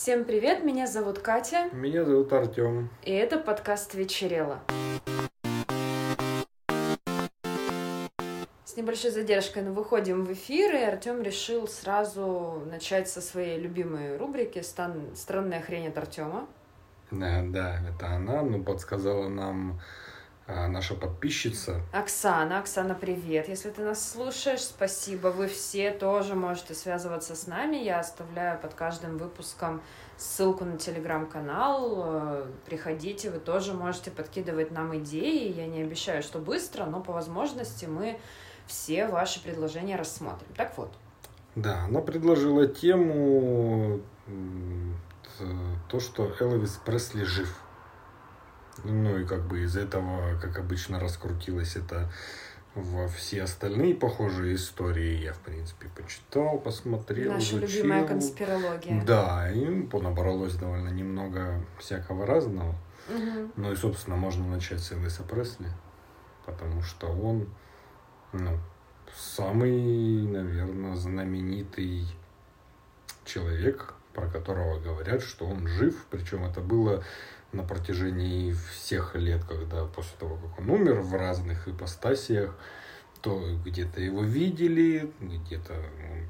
Всем привет, меня зовут Катя, Меня зовут Артем. и это подкаст «Вечерело». С небольшой задержкой, но выходим в эфир, и Артем решил сразу начать со своей любимой рубрики «Стан- «Странная хрень от Артема». Да, да, это она, ну, подсказала нам наша подписчица. Оксана, Оксана, привет. Если ты нас слушаешь, спасибо. Вы все тоже можете связываться с нами. Я оставляю под каждым выпуском ссылку на телеграм-канал. Э, Приходите, вы тоже можете подкидывать нам идеи. Я не обещаю, что быстро, но по возможности мы все ваши предложения рассмотрим. Так вот, Да, она предложила тему то, что Элвис Пресли жив. Ну и как бы из этого, как обычно, раскрутилось это во все остальные похожие истории. Я, в принципе, почитал, посмотрел, наша изучил. любимая конспирология. Да, и набралось довольно немного всякого разного. Мгм. Ну и, собственно, можно начать с Элвиса Пресли, потому что он, ну, самый, наверное, знаменитый человек, про которого говорят, что он жив, причем это было на протяжении всех лет, когда после того, как он умер в разных ипостасиях, то где-то его видели, где-то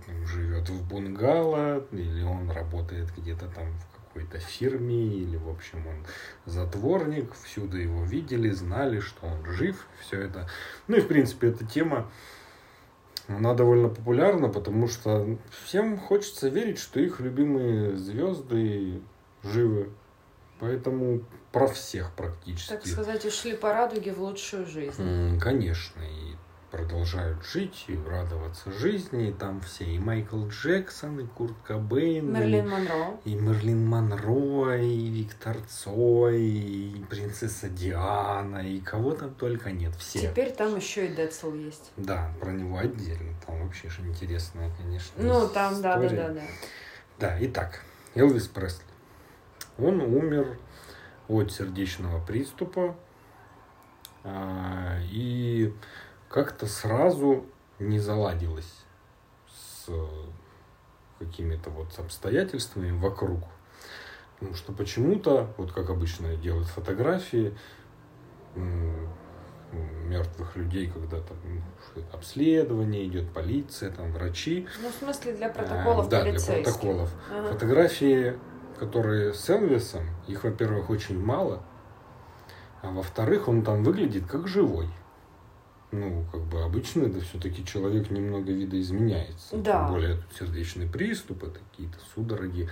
он живет в бунгало, или он работает где-то там в какой-то фирме, или, в общем, он затворник, всюду его видели, знали, что он жив, все это. Ну и, в принципе, эта тема, она довольно популярна, потому что всем хочется верить, что их любимые звезды живы. Поэтому про всех практически. Так сказать, ушли по радуге в лучшую жизнь. Конечно, и продолжают жить и радоваться жизни. И там все, и Майкл Джексон, и Курт Кобейн, и- Мерлин Монро. и Мерлин Монро, и Виктор Цой, и принцесса Диана, и кого там только нет. Все. Теперь там еще и Децл есть. Да, про него отдельно. Там вообще же интересная, конечно. Ну, там, да, да, да, да. Да, итак, Элвис Пресли. Он умер от сердечного приступа. а, И как-то сразу не заладилось с какими-то вот обстоятельствами вокруг. Потому что почему-то, вот как обычно делают фотографии, мертвых людей, когда там что-то обследование, идет полиция, там врачи. Ну, в смысле, для А, протоколов да, для протоколов. Ага. Фотографии, которые с Элвисом, их, во-первых, очень мало, а во-вторых, он там выглядит как живой. Ну, как бы обычно это все-таки человек немного видоизменяется. Да. Тем более тут сердечный приступ, это какие-то судороги,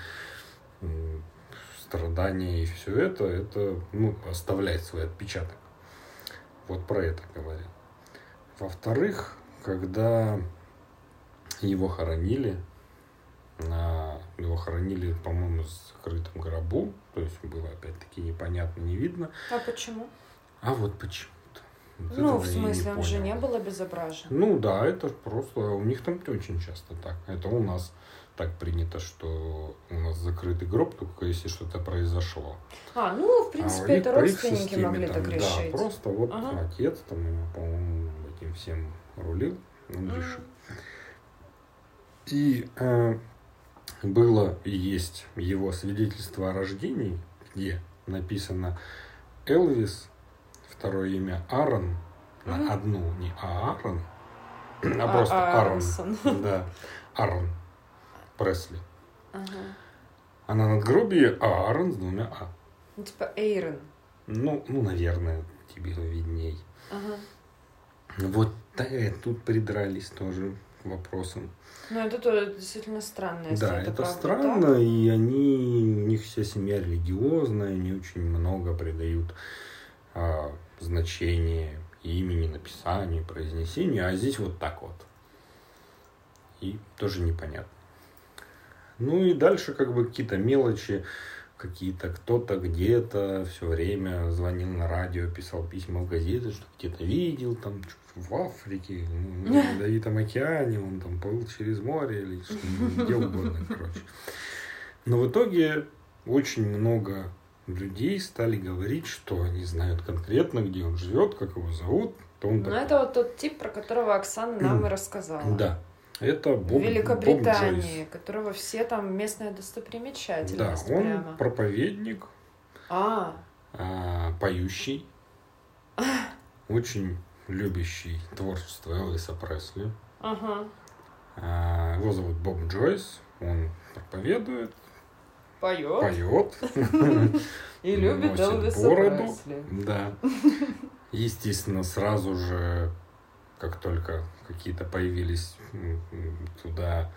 страдания и все это, это ну, оставляет свой отпечаток. Вот про это говорят. Во-вторых, когда его хоронили, его хоронили, по-моему, в закрытом гробу, то есть было опять-таки непонятно, не видно. А почему? А вот почему-то. Вот Ну, в смысле, он же не был обезображен. Ну да, это просто, у них там очень часто так. Это у нас так принято, что у нас закрытый гроб, только если что-то произошло. А, ну, в А принципе, них это родственники системе могли там, так решить. Да, просто вот Ага. отец там, ему, по-моему, этим всем рулил, он Мгм. решил. И э, было и есть его свидетельство о рождении, где написано Элвис, второе имя Аарон, на одну, не Аарон, а А- просто Аарон. Ааронсон. Да, Аарон Пресли. Ага. А на надгробии Аарон с двумя А. Ну, типа Эйрон. Ну, ну, наверное, тебе видней. Ага. Вот э, тут придрались тоже вопросам. Ну, это тоже действительно странно, если да, это, это, правда странно, так. и они, у них вся семья религиозная, они очень много придают а, значение имени, написанию, произнесению, а здесь вот так вот. И тоже непонятно. Ну и дальше как бы какие-то мелочи, какие-то кто-то где-то все время звонил на радио, писал письма в газеты, что где-то видел там в Африке, ну, на Ледовитом океане, он там плыл через море или что где угодно, короче. Но в итоге очень много людей стали говорить, что они знают конкретно, где он живет, как его зовут. То он Ну, такой. это вот тот тип, про которого Оксана нам и рассказала. Да. Это Боб, Великобритании, Боб Джойс. которого все там местная достопримечательность Да, он прямо. проповедник, А, а, поющий, очень любящий творчество Элвиса Пресли. ага. А, Его зовут Боб Джойс, он проповедует, Поет поет, и любит Элвиса. Пресли. да. Естественно, сразу же, как только какие-то появились м, м, туда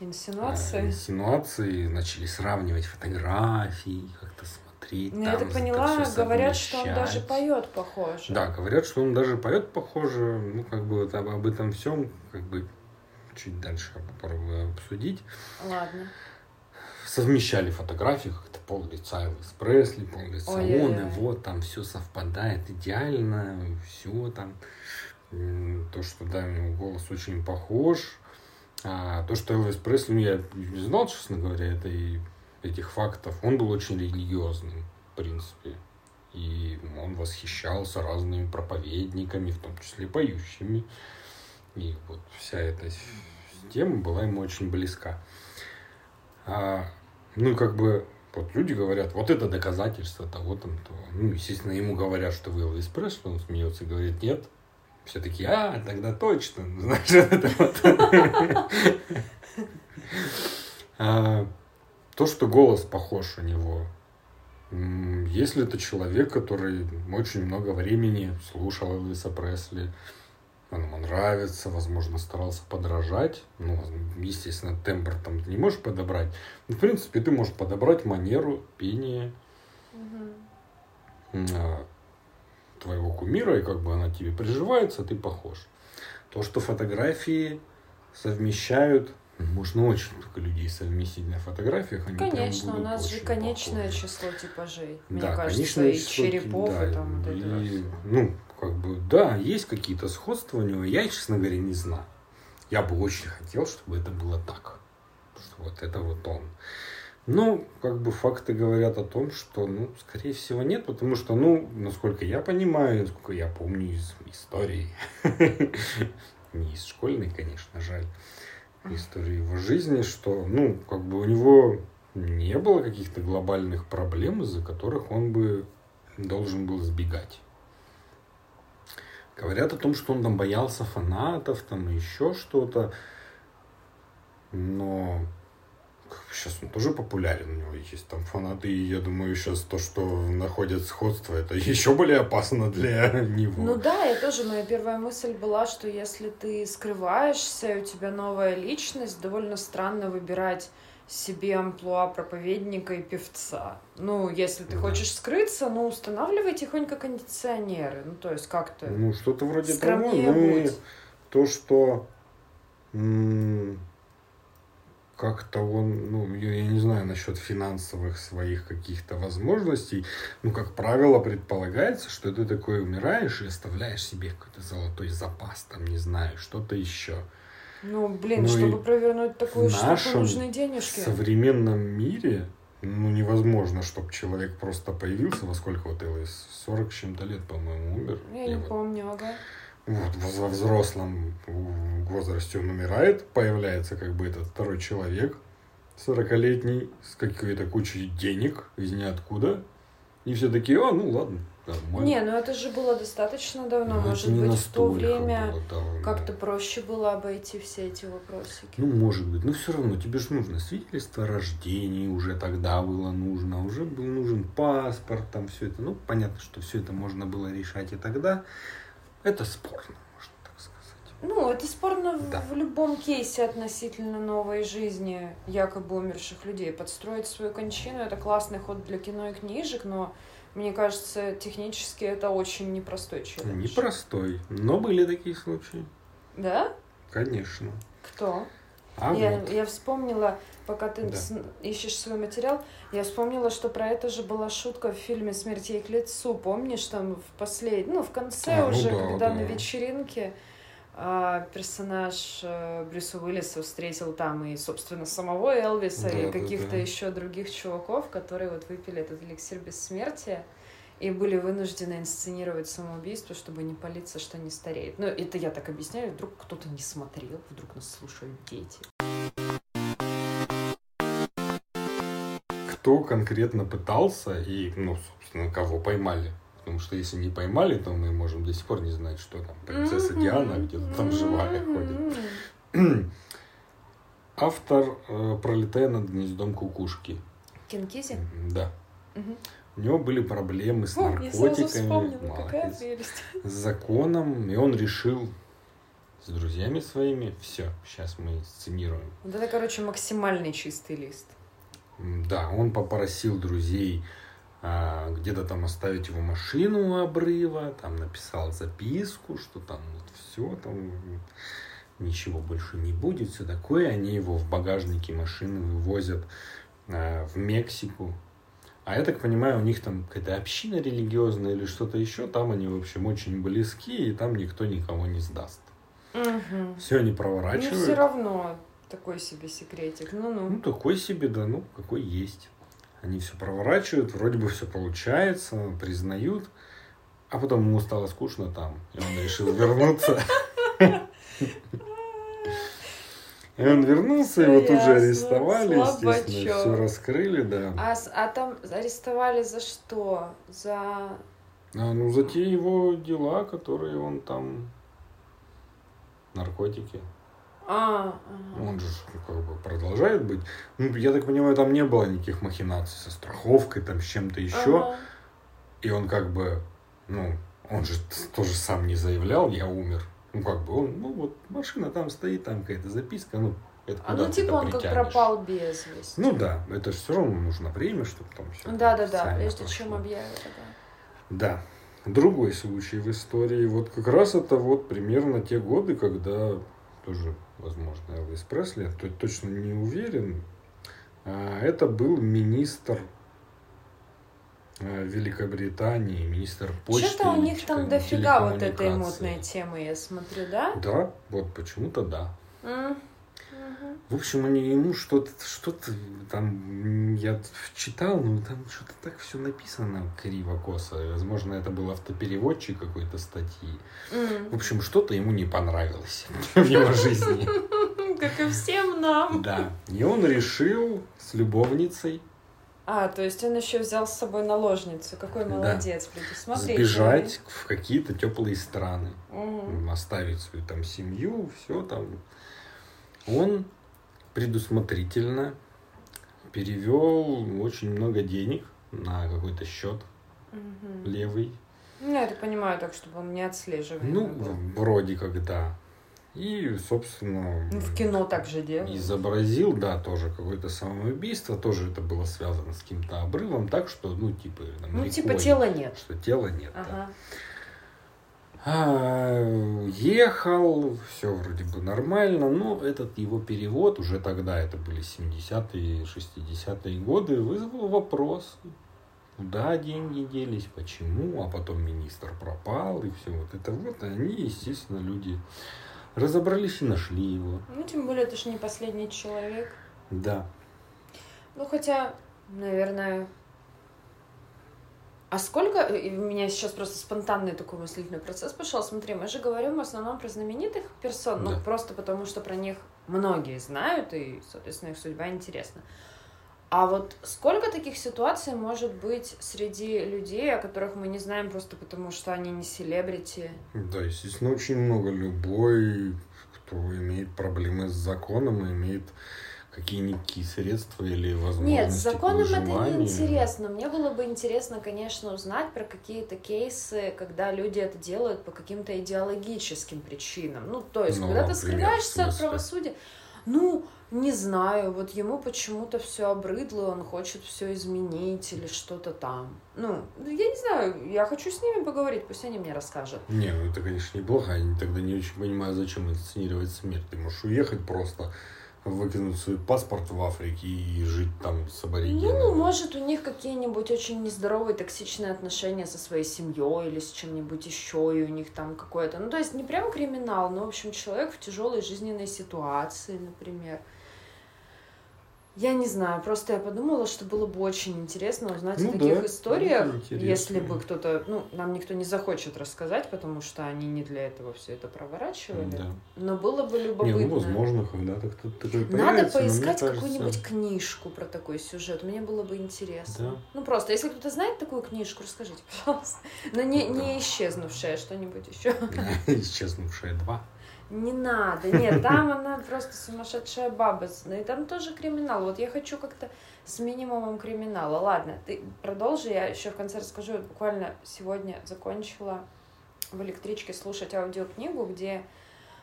а, Инсинуации. инсинуации, начали сравнивать фотографии, как-то смотреть. Ну, я так поняла, это говорят, что он даже поет похоже. Да, говорят, что он даже поет похоже. Ну, как бы вот об, об этом всем, как бы чуть дальше попробую обсудить. Ладно. Совмещали фотографии, как-то пол лица Элвис Пресли, пол лица Ой-ой-ой. он, и вот там все совпадает идеально, все там. То, что, да, у него голос очень похож. А то, что Элвис Пресли, ну, я не знал, честно говоря, это этих фактов. Он был очень религиозным, в принципе. И он восхищался разными проповедниками, в том числе поющими. И вот вся эта тема была ему очень близка. А, ну, как бы, вот люди говорят, вот это доказательство того, там, того. Ну, естественно, ему говорят, что вы Элвис Пресли, он смеется и говорит, нет. Все такие, а, тогда точно. Знаешь, вот это вот. А, То, что голос похож у него. Если это человек, который очень много времени слушал Элвиса Пресли, он ему нравится, возможно, старался подражать. Ну, естественно, тембр там ты не можешь подобрать. Но, в принципе, ты можешь подобрать манеру пения Мгм. Твоего кумира, и как бы она тебе приживается, ты похож. То, что фотографии совмещают, можно очень много людей совместить на фотографиях. Они Конечно, у нас же конечное похожи. число типажей. Мне Да, кажется, и число, черепов, да, и там вот это вот и. Ну, как бы, да, есть какие-то сходства у него. Я, честно говоря, не знаю. Я бы очень хотел, чтобы это было так. Что вот это вот он. Ну, как бы факты говорят о том, что, ну, скорее всего, нет, потому что, ну, насколько я понимаю, насколько я помню из истории, не из школьной, конечно, жаль, истории его жизни, что, ну, как бы у него не было каких-то глобальных проблем, из-за которых он бы должен был сбегать. Говорят о том, что он там боялся фанатов, там еще что-то. Но сейчас он тоже популярен, у него есть там фанаты, и я думаю, сейчас то, что находят сходство, это еще более опасно для него. Ну да, я тоже, моя первая мысль была, что если ты скрываешься, у тебя новая личность, довольно странно выбирать себе амплуа проповедника и певца. Ну, если ты Да. хочешь скрыться, ну, устанавливай тихонько кондиционеры. Ну, то есть как-то Ну, что-то вроде того. Ну, и то, что как-то он, ну, я, я не знаю насчет финансовых своих каких-то возможностей, ну, как правило, предполагается, что ты такой умираешь и оставляешь себе какой-то золотой запас, там, не знаю, что-то еще. Ну, блин, Ну чтобы провернуть такую в штуку, нужны денежки. современном мире, ну, невозможно, чтобы человек просто появился, во сколько вот Элвис, 40 с чем-то лет, по-моему, умер. Я не вот помню, ага. Во взрослом возрасте он умирает, появляется как бы этот второй человек, 40-летний, с какой-то кучей денег из ниоткуда. И все такие, а, ну ладно, нормально. Не, ну это же было достаточно давно. Ну, Может быть, в то время как-то проще было обойти все эти вопросики. Ну, может быть, но все равно тебе же нужно свидетельство о рождении, уже тогда было нужно, уже был нужен паспорт, там все это. Ну, понятно, что все это можно было решать и тогда. Это спорно, можно так сказать. Ну, это спорно в- Да. в любом кейсе относительно новой жизни якобы умерших людей. Подстроить свою кончину это классный ход для кино и книжек, но мне кажется, технически это очень непростой челлендж. Непростой, но были такие случаи, Да? конечно. Кто? А я, вот, я вспомнила, пока ты Да. ищешь свой материал, я вспомнила, что про это же была шутка в фильме «Смерть ей к лицу». Помнишь, там в послед... ну, в конце А, ну уже, да, когда да. на вечеринке а, персонаж э, Брюса Уиллиса встретил там и, собственно, самого Элвиса, Да, и да, каких-то да. еще других чуваков, которые вот выпили этот эликсир бессмертия. и были вынуждены инсценировать самоубийство, чтобы не палиться, что не стареет. Ну, это я так объясняю, вдруг кто-то не смотрел, вдруг нас слушают дети. Кто конкретно пытался и, ну, собственно, кого поймали? Потому что если не поймали, то мы можем до сих пор не знать, что там принцесса Диана где-то там живая ходит. Автор э, «Пролетая над гнездом кукушки». Кинкизи? Да. Мгм. У него были проблемы с О, наркотиками, вспомнила, с законом, и он решил с друзьями своими, все, сейчас мы сценируем. Вот это, короче, максимальный чистый лист. Да, он попросил друзей а, где-то там оставить его машину у обрыва, там написал записку, что там вот все, там ничего больше не будет, все такое. Они его в багажнике машины вывозят а, в Мексику. А я так понимаю, у них там какая-то община религиозная или что-то еще, там они, в общем, очень близки, и там никто никого не сдаст. Угу. Все они проворачивают. все равно такой себе секретик. Ну, Ну-ну. такой себе, да, ну, какой есть. Они все проворачивают, вроде бы все получается, признают, а потом ему стало скучно там, и он решил вернуться. И он вернулся, его тут же арестовали, естественно, все раскрыли, да. А, а там арестовали за что? За... А, ну, за те его дела, которые он там... Наркотики. А, ага. Он же как бы продолжает быть. Ну, я так понимаю, там не было никаких махинаций со страховкой, там, с чем-то еще. Ага. И он как бы, ну, он же тоже сам не заявлял, я умер. Ну, как бы он, ну, вот машина там стоит, там какая-то записка, ну, это А ну типа он как пропал без вести. Ну да, это же все равно нужно время, чтобы там все. Да-да-да, прежде чем объявят. да. Да. Другой случай в истории. Вот как раз это вот примерно те годы, когда тоже, возможно, Элвис Пресли, то точно не уверен. а, Это был министр а, Великобритании, министр почты. Что-то у них там дофига вот этой мутной темы, я смотрю, да? Да, вот почему-то да. М. В общем, они ему что-то, что-то там, я читал, но там что-то так все написано криво-косо. Возможно, это был автопереводчик какой-то статьи. М. В общем, что-то ему не понравилось в его жизни. Как и всем нам. Да. И он решил с любовницей А, то есть он еще взял с собой наложницу. Какой Да. молодец, предусмотрительный. сбежать в какие-то теплые страны. Оставить свою там семью, все там. Он предусмотрительно перевел очень много денег на какой-то счет Мгм. левый. Ну, я это понимаю так, чтобы он не отслеживаемый Ну, вроде как да. И, собственно, Ну, в кино так же делают. изобразил, да, тоже какое-то самоубийство, тоже это было связано с каким-то обрывом, так что, ну, типа, там, Ну, рекой, типа тела нет. что тела нет. да. Ага. А, ехал, все вроде бы нормально, но этот его перевод, уже тогда, это были 70-е, 60-е годы, вызвал вопрос, куда деньги делись, почему, а потом министр пропал, и все вот это вот, они, естественно, люди разобрались и нашли его. Ну, тем более, это же не последний человек. Да. Ну, хотя, наверное... А сколько... и У меня сейчас просто спонтанный такой мыслительный процесс пошел. Смотри, мы же говорим в основном про знаменитых персон, ну, Да. просто потому что про них многие знают, и, соответственно, их судьба интересна. А вот сколько таких ситуаций может быть среди людей, о которых мы не знаем просто потому, что они не селебрити? Да, естественно, очень много. Любой, кто имеет проблемы с законом, имеет какие-никакие средства или возможности Нет, с законом это не интересно. Мне было бы интересно, конечно, узнать про какие-то кейсы, когда люди это делают по каким-то идеологическим причинам. Ну, то есть, Ну, когда ты например, скрываешься от правосудия, ну, не знаю, вот ему почему-то все обрыдло, он хочет все изменить или что-то там. Ну, я не знаю, я хочу с ними поговорить, пусть они мне расскажут. Не, ну это, конечно, неплохо. Я тогда не очень понимаю, зачем инсценировать смерть. Ты можешь уехать просто, выкинуть свой паспорт в Африке и жить там с аборигенами. Ну, может, у них какие-нибудь очень нездоровые, токсичные отношения со своей семьей или с чем-нибудь еще, и у них там какое-то... Ну, то есть не прям криминал, но, в общем, человек в тяжелой жизненной ситуации, например. Я не знаю, просто я подумала, что было бы очень интересно узнать Ну о таких да, историях, если бы кто-то, ну, нам никто не захочет рассказать, потому что они не для этого все это проворачивали. Да. Но было бы Не, любопытно. ну, возможно, когда-то кто-то такой Надо поискать кажется- какую-нибудь книжку про такой сюжет. Мне было бы интересно. Да. Ну просто, если кто-то знает такую книжку, расскажите, пожалуйста. Но не, не исчезнувшая, что-нибудь еще. Исчезнувшая два. Не надо, нет, там она просто сумасшедшая баба. И там тоже криминал. Вот я хочу как-то с минимумом криминала. Ладно, ты продолжи, я еще в конце расскажу. Я буквально сегодня закончила в электричке слушать аудиокнигу, где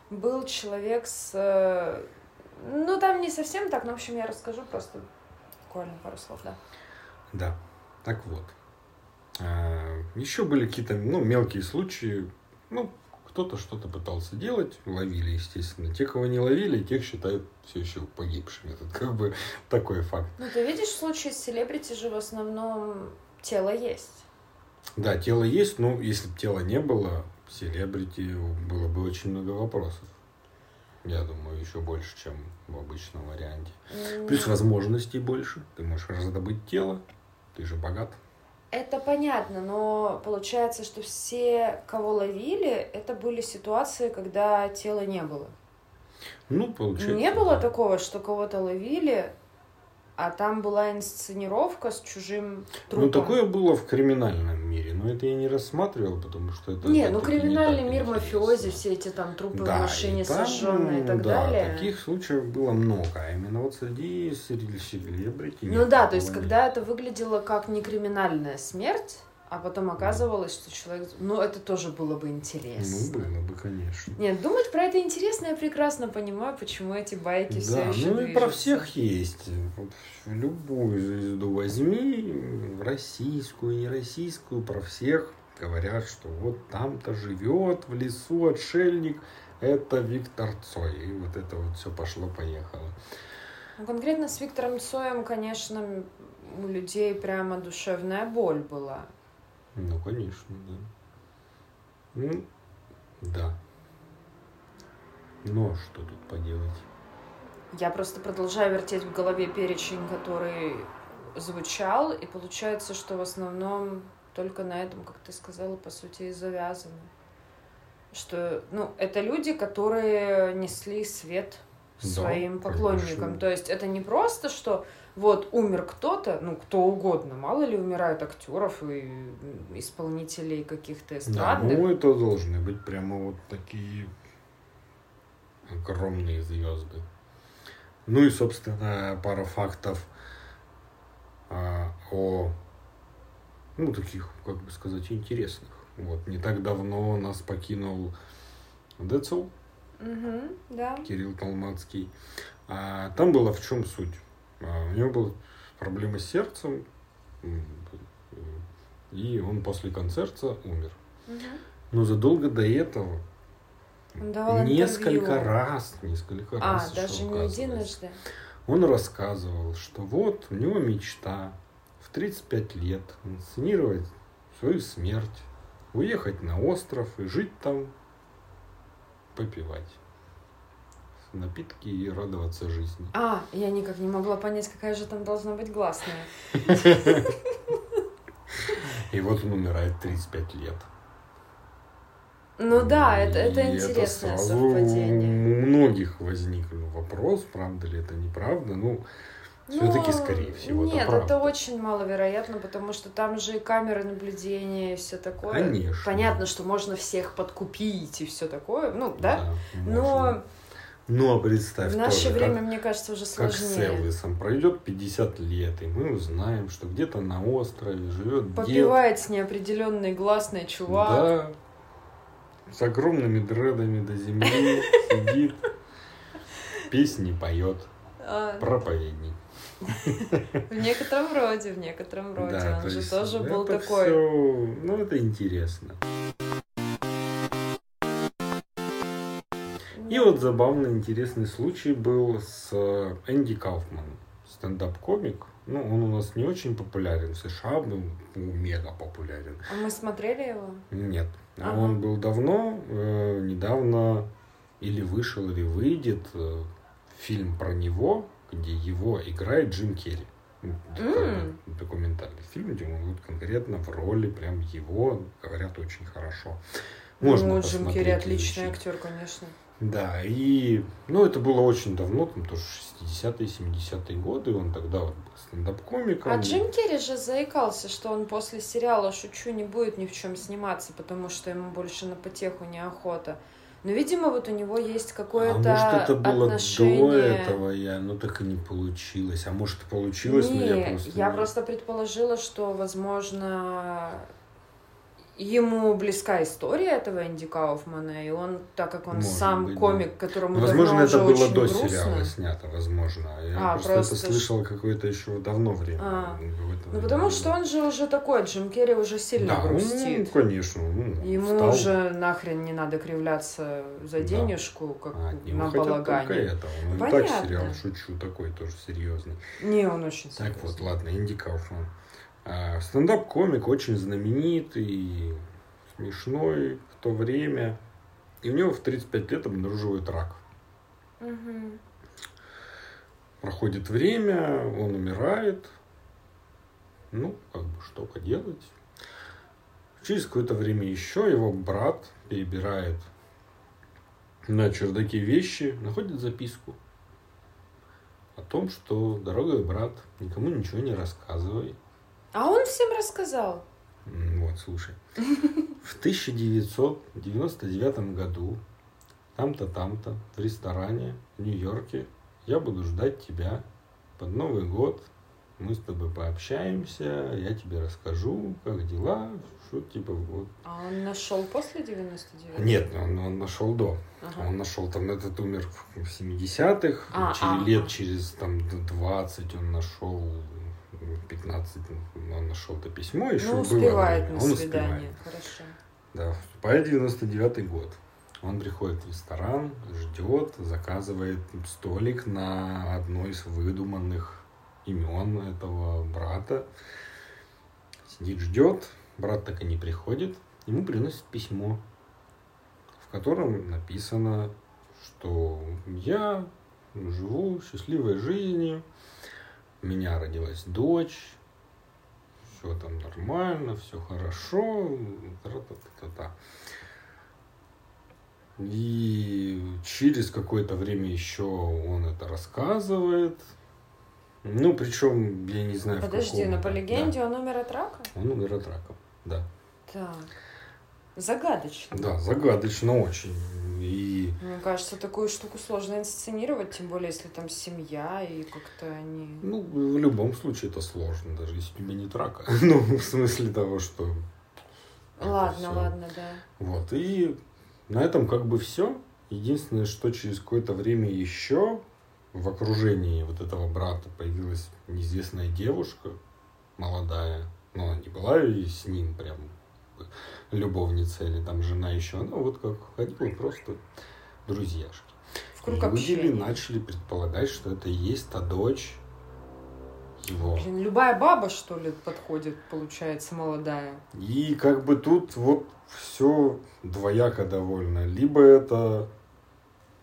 был человек с... э, Ну, там не совсем так, но, в общем, я расскажу просто буквально пару слов, да. Да. Так вот. Еще были какие-то ну, мелкие случаи. Ну, кто-то что-то пытался делать, ловили, естественно. Те, кого не ловили, тех считают все еще погибшими. Это как бы такой факт. Ну, ты видишь, в случае с селебрити же в основном тело есть. Да, тело есть, но если бы тела не было, селебрити было бы очень много вопросов. Я думаю, еще больше, чем в обычном варианте. Плюс возможностей больше. Ты можешь раздобыть тело, ты же богат. Это понятно, но получается, что все, кого ловили, это были ситуации, когда тела не было. Ну, получается. Не было да. такого, что кого-то ловили, а там была инсценировка с чужим трупом. Ну, такое было в криминальном мире, но это я не рассматривал, потому что это... Не, ну не криминальный так мир, мафиози, все эти там трупы Да, в машине и там, сожженные и так да, далее. таких случаев было много, а именно вот среди селебрити... Ну нет, да, то есть такого когда это выглядело как не криминальная смерть, а потом оказывалось, что человек... Ну, это тоже было бы интересно. Ну, было бы, конечно. Нет, думать про это интересно, я прекрасно понимаю, почему эти байки все Да, еще ну и про движутся. всех есть. Вот любую звезду возьми, российскую, не российскую, про всех говорят, что вот там-то живет в лесу отшельник, это Виктор Цой. И вот это вот все пошло-поехало. Ну, конкретно с Виктором Цоем, конечно, у людей прямо душевная боль была. Ну, конечно, да. Ну, да. Но что тут поделать? Я просто продолжаю вертеть в голове перечень, который звучал, и получается, что в основном только на этом, как ты сказала, по сути, и завязано. Что, ну, это люди, которые несли свет Да, своим поклонникам. конечно. То есть это не просто, что вот умер кто-то, ну, кто угодно, мало ли умирают актеров и исполнителей каких-то Да, эстрадных. ну это должны быть прямо вот такие огромные звезды. Ну и, собственно, пара фактов а, о, ну, таких, как бы сказать, интересных. Вот, не так давно нас покинул Децл, Мгм, да. Кирилл Толмацкий. А, там была в чем суть? А, у него была проблема с сердцем, и он после концерта умер. Мгм. Но задолго до этого Он давал несколько интервью. раз, несколько А, раз, даже что не единожды. Он рассказывал, что вот у него мечта в 35 лет инсценировать свою смерть, уехать на остров и жить там, попивать напитки и радоваться жизни. А, я никак не могла понять, какая же там должна быть гласная. И вот он умирает в 35 лет. Ну да, это, это интересное сразу совпадение. У многих возник вопрос, правда ли это, неправда. Ну, все-таки, Ну, скорее всего, Нет, это правда. это очень маловероятно, потому что там же и камеры наблюдения и все такое. Конечно. Понятно, что можно всех подкупить и все такое. Ну, да. можно. Но Ну, а представь в наше тоже, время, как, мне кажется, уже как с сложнее. Элвисом. Пройдет 50 лет, и мы узнаем, что где-то на острове живет дед. Попивает с неопределенной гласной чувак. Да. С огромными дредами до земли сидит. Песни поет. А, Проповедник. в некотором роде, в некотором роде. Он же тоже был такой. ну, это интересно. И вот забавный, интересный случай был с э, Энди Кауфманом. Стендап-комик. Ну, он у нас не очень популярен в США, был ну, мега популярен. А мы смотрели его? Нет. Ага. Он был давно, э, недавно или вышел, или выйдет э, фильм про него, где его играет Джим Керри. Ну, М. Документальный фильм, где он вот конкретно в роли прям его, говорят, очень хорошо. Можно ну, Джим Керри отличный актер, конечно. Да, и, ну, это было очень давно, там тоже 60-е, 70-е годы, он тогда вот был стендап-комиком. А Джим Керри же заикался, что он после сериала «Шучу» не будет ни в чем сниматься, потому что ему больше на потеху неохота. Но, видимо, вот у него есть а какое-то может, это было отношение... до этого, я, ну, так и не получилось. А может, и получилось, но я Не, просто... я не- просто предположила, что, возможно, ему близка история этого Энди Кауфмана, и он, так как он Может сам быть, да. комик, которому Возможно, это уже было очень до грустно. сериала снято, возможно. Я А, просто, просто это слышал какое-то еще давно время. А. Ну, потому что он же уже такой, Джим Керри уже сильно да, грустит. Ну, конечно. ну, Ему встал, уже нахрен не надо кривляться за Да. денежку, как а на балагане. это. Он Понятно. так сериал «Шучу» такой тоже серьезный. Не, он очень Так серьезный. вот, ладно, Инди Кауфман. А, Стендап-комик очень знаменитый, смешной в то время. И у него в 35 лет обнаруживают рак. Мгм. Проходит время, он умирает. Ну, как бы, что поделать. Через какое-то время еще его брат перебирает на чердаке вещи, находит записку о том, что, дорогой брат, никому ничего не рассказывай. А он всем рассказал. Вот, слушай. В 1999 году, там-то, там-то, в ресторане в Нью-Йорке, я буду ждать тебя под Новый год. Мы с тобой пообщаемся, я тебе расскажу, как дела, что типа вот. А он нашел после 99 Нет, он, он нашел до. Ага. Он нашел там этот умер в 70-х, А, через ага. лет через там 20 он нашел 15 он нашел это письмо, еще Ну, было успевает время. на Он свидание. успевает. Хорошо. Да, вступает 99 год. Он приходит в ресторан, ждет, заказывает столик на одно из выдуманных имен этого брата. Сидит, ждет. Брат так и не приходит. Ему приносит письмо, в котором написано, что я живу счастливой жизнью, у меня родилась дочь, все там нормально, все хорошо, тра-та-та-та-та. И через какое-то время еще он это рассказывает. Ну, причем, я не знаю, в Подожди, каком- но по легенде Да, он умер от рака? он умер от рака, да. Так. Загадочно. Да, загадочно очень. И Мне кажется, такую штуку сложно инсценировать, тем более, если там семья и как-то они... Ну, в любом случае это сложно, даже если у тебя нет рака. Ну, в смысле того, что... Ладно, всё. ладно, да. Вот, и на этом как бы все. Единственное, что через какое-то время еще в окружении вот этого брата появилась неизвестная девушка, молодая, но она не была и с ним прям любовница или там жена еще, она вот как ходила просто друзьяшки. В круг Люди общения. начали предполагать, что это и есть та дочь его. Блин, любая баба, что ли, подходит, получается, молодая. И как бы тут вот все двояко довольно. Либо это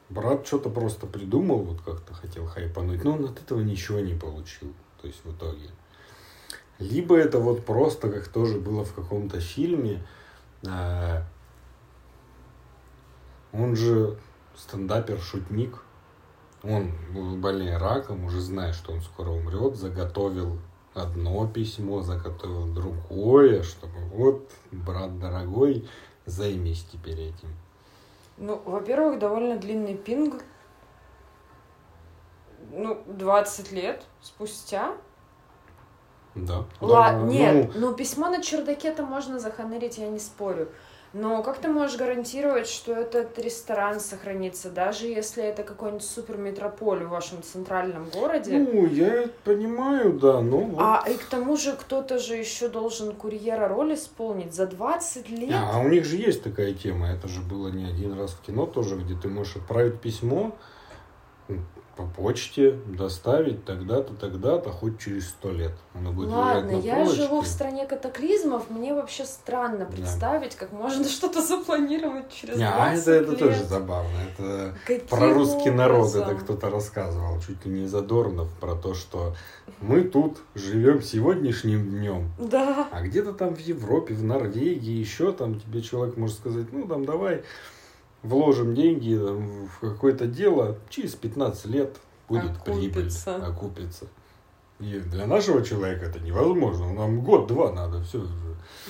брат что-то просто придумал, вот как-то хотел хайпануть, но он от этого ничего не получил. То есть в итоге. Либо это вот просто, как тоже было в каком-то фильме, э, он же стендапер-шутник, он, был больнее раком, уже зная, что он скоро умрет, заготовил одно письмо, заготовил другое, чтобы вот, брат дорогой, займись теперь этим. Ну, во-первых, довольно длинный пинг. Ну, 20 лет спустя. Да. Ладно, Да, нет, ну, ну письмо на чердаке-то можно заханерить, я не спорю. Но как ты можешь гарантировать, что этот ресторан сохранится, даже если это какой-нибудь суперметрополь в вашем центральном городе? ну, я это понимаю, да, но вот. А и к тому же кто-то же еще должен курьера роль исполнить за 20 лет. А, а у них же есть такая тема, это же было не один раз в кино тоже, где ты можешь отправить письмо, по почте доставить тогда-то, тогда-то, хоть через сто лет. Оно будет Ладно, на я полочке. живу в стране катаклизмов, мне вообще странно представить, как можно что-то запланировать через Не, 20 а это, это лет. тоже забавно. Это Каким про русский народ образом? это кто-то рассказывал, чуть ли не Задорнов, про то, что мы тут живем сегодняшним днем, Да. а где-то там в Европе, в Норвегии, еще там тебе человек может сказать, ну там давай вложим деньги там, в какое-то дело, через 15 лет будет прибыль, Окупится. И для нашего человека это невозможно. Нам год-два надо, все.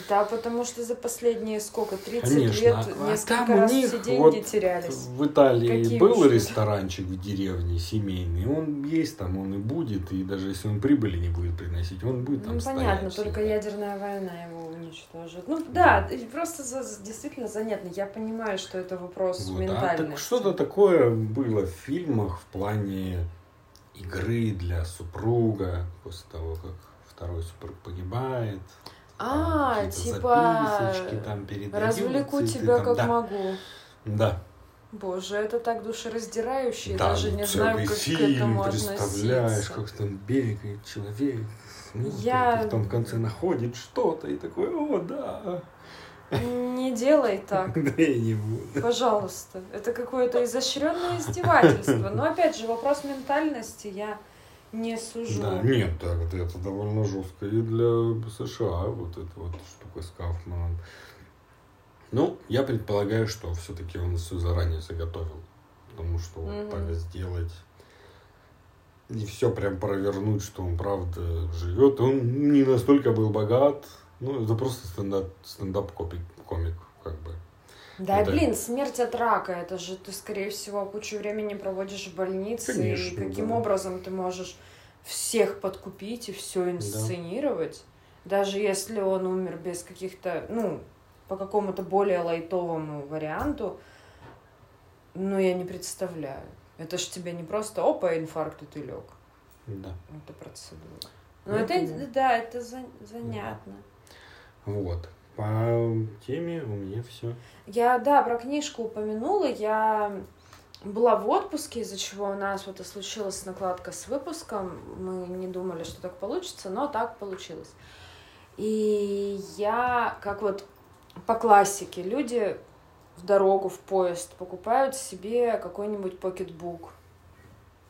Да, потому что за последние сколько, 30 Конечно. лет А несколько там у раз них все деньги вот терялись. В Италии Какие был уж- ресторанчик в деревне семейный, он есть там, он и будет, и даже если он прибыли не будет приносить, он будет там Ну, стоять понятно, только всегда. ядерная война его уничтожит. Ну, да, и просто за- действительно занятно. Я понимаю, что это вопрос Вот, а ментальности. так что-то такое было в фильмах в плане игры для супруга после того, как второй супруг погибает. А, Там типа, там Развлеку цветы тебя там, как да. могу. Да, Боже, это так душераздирающе, да, даже не знаю, как к фильм, этому представляешь, относиться. как там бегает человек, смотрит, Я- потом в конце находит что-то и такой, о, да, Не делай так. да я не буду. Пожалуйста. Это какое-то изощренное издевательство. Но опять же, вопрос ментальности я не сужу. Да, нет, так, это, это довольно жестко и для США, вот эта вот штука с Кауфманом. Ну, я предполагаю, что все-таки он все заранее заготовил. Потому что вот Мгм. так сделать и все прям провернуть, что он правда живет. Он не настолько был богат. Ну, это просто стендап, стендап-комик, комик, как бы. Да, Это- блин, смерть от рака, это же ты, скорее всего, кучу времени проводишь в больнице, и Конечно, каким да. образом ты можешь всех подкупить и все инсценировать, даже если он умер без каких-то, ну, по какому-то более лайтовому варианту, ну, я не представляю. Это ж тебе не просто, опа, инфаркт, и ты лег. Да. Это процедура. Ну, Ну, это, да, это за- занятно. Вот. По теме у меня все. Я, да, про книжку упомянула. Я была в отпуске, из-за чего у нас вот и случилась накладка с выпуском. Мы не думали, что так получится, но так получилось. И я, как вот по классике, люди в дорогу, в поезд покупают себе какой-нибудь покетбук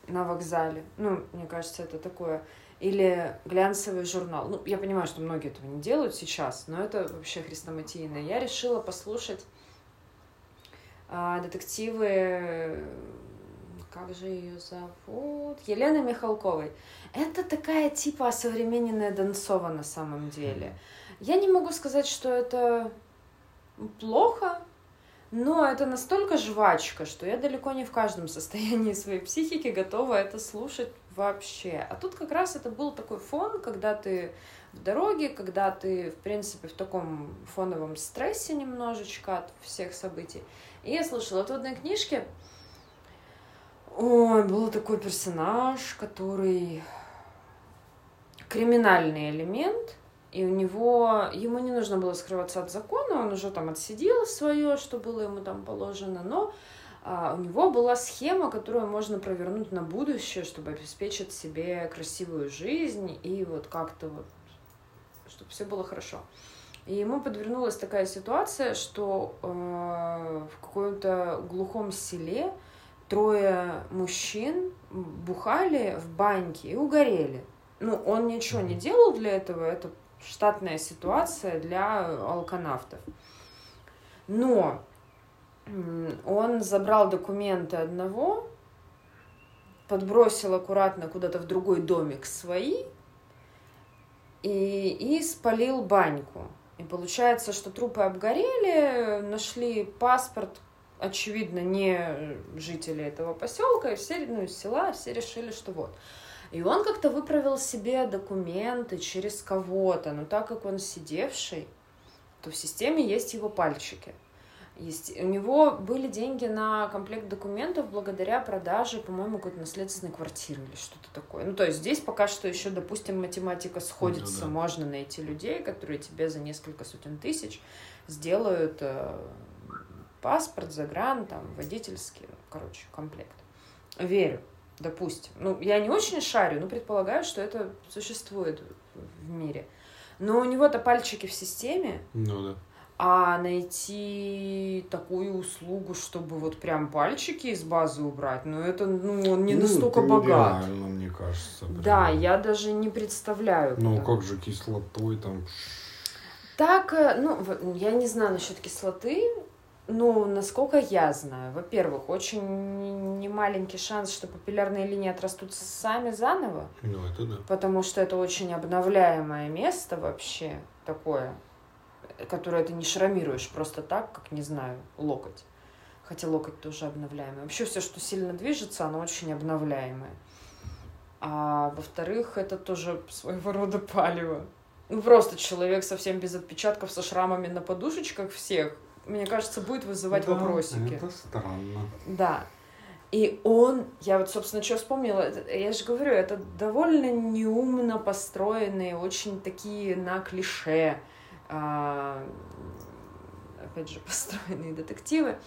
на вокзале. Ну, мне кажется, это такое. Или глянцевый журнал. Ну, я понимаю, что многие этого не делают сейчас, но это вообще хрестоматийно. Я решила послушать а, детективы, как же ее зовут? Елены Михалковой. Это такая типа осовремененная Донцова на самом деле. Я не могу сказать, что это плохо, но это настолько жвачка, что я далеко не в каждом состоянии своей психики готова это слушать вообще. А тут как раз это был такой фон, когда ты в дороге, когда ты, в принципе, в таком фоновом стрессе немножечко от всех событий. И я слушала. Вот в одной книжке ой, был такой персонаж, который криминальный элемент, и у него, ему не нужно было скрываться от закона, он уже там отсидел свое, что было ему там положено, но у него была схема, которую можно провернуть на будущее, чтобы обеспечить себе красивую жизнь и вот как-то вот, чтобы все было хорошо. И ему подвернулась такая ситуация, что э, в каком-то глухом селе трое мужчин бухали в баньке и угорели. Ну, он ничего не делал для этого, это штатная ситуация для алканавтов. Но он забрал документы одного, подбросил аккуратно куда-то в другой домик свои и, и спалил баньку. И получается, что трупы обгорели, нашли паспорт, очевидно, не жители этого поселка, и все, ну, из села, все решили, что вот. И он как-то выправил себе документы через кого-то, но так как он сидевший, то в системе есть его пальчики. Есть, у него были деньги на комплект документов благодаря продаже, по-моему, какой-то наследственной квартиры или что-то такое. Ну, то есть здесь пока что еще, допустим, математика сходится. Ну да. Можно найти людей, которые тебе за несколько сотен тысяч сделают э, паспорт, загран, там, водительский, ну, короче, комплект. Верю. допустим. Ну, я не очень шарю, но предполагаю, что это существует в мире. Но у него-то пальчики в системе. Ну да. А найти такую услугу, чтобы вот прям пальчики из базы убрать, ну это, ну, он не ну, настолько богат. Мне кажется. Прям. Да, я даже не представляю. Ну, как же кислотой там... Так, э, ну, я не знаю насчет кислоты, ну, насколько я знаю, во-первых, очень немаленький шанс, что папиллярные линии отрастут сами заново. Ну, это да. Потому что это очень обновляемое место вообще такое которое ты не шрамируешь просто так, как, не знаю, локоть. Хотя локоть тоже обновляемый. Вообще все, что сильно движется, оно очень обновляемое. А во-вторых, это тоже своего рода палево. Ну, просто человек совсем без отпечатков, со шрамами на подушечках всех, мне кажется, будет вызывать да, вопросики. это странно. Да. И он, я вот, собственно, что вспомнила, я же говорю, это довольно неумно построенные, очень такие на клише опять же, построенные детективы,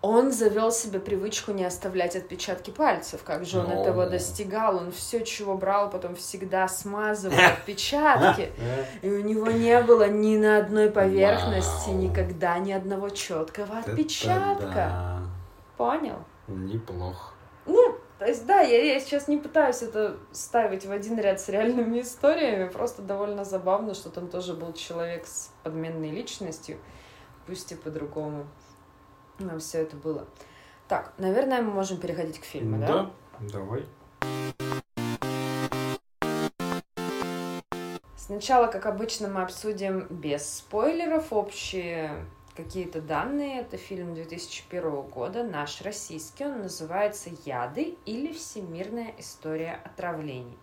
он завел себе привычку не оставлять отпечатки пальцев. Как же он Но... этого достигал? Он все, чего брал, потом всегда смазывал отпечатки. И у него не было ни на одной поверхности никогда ни одного четкого отпечатка. Понял? Неплохо. Ну, то есть, да, я, я сейчас не пытаюсь это ставить в один ряд с реальными историями, просто довольно забавно, что там тоже был человек с подменной личностью, пусть и по-другому. Но все это было. Так, наверное, мы можем переходить к фильму, да? Да, давай. Сначала, как обычно, мы обсудим без спойлеров общие какие-то данные. Это фильм 2001 года, наш российский. Он называется «Яды» или «Всемирная история отравлений».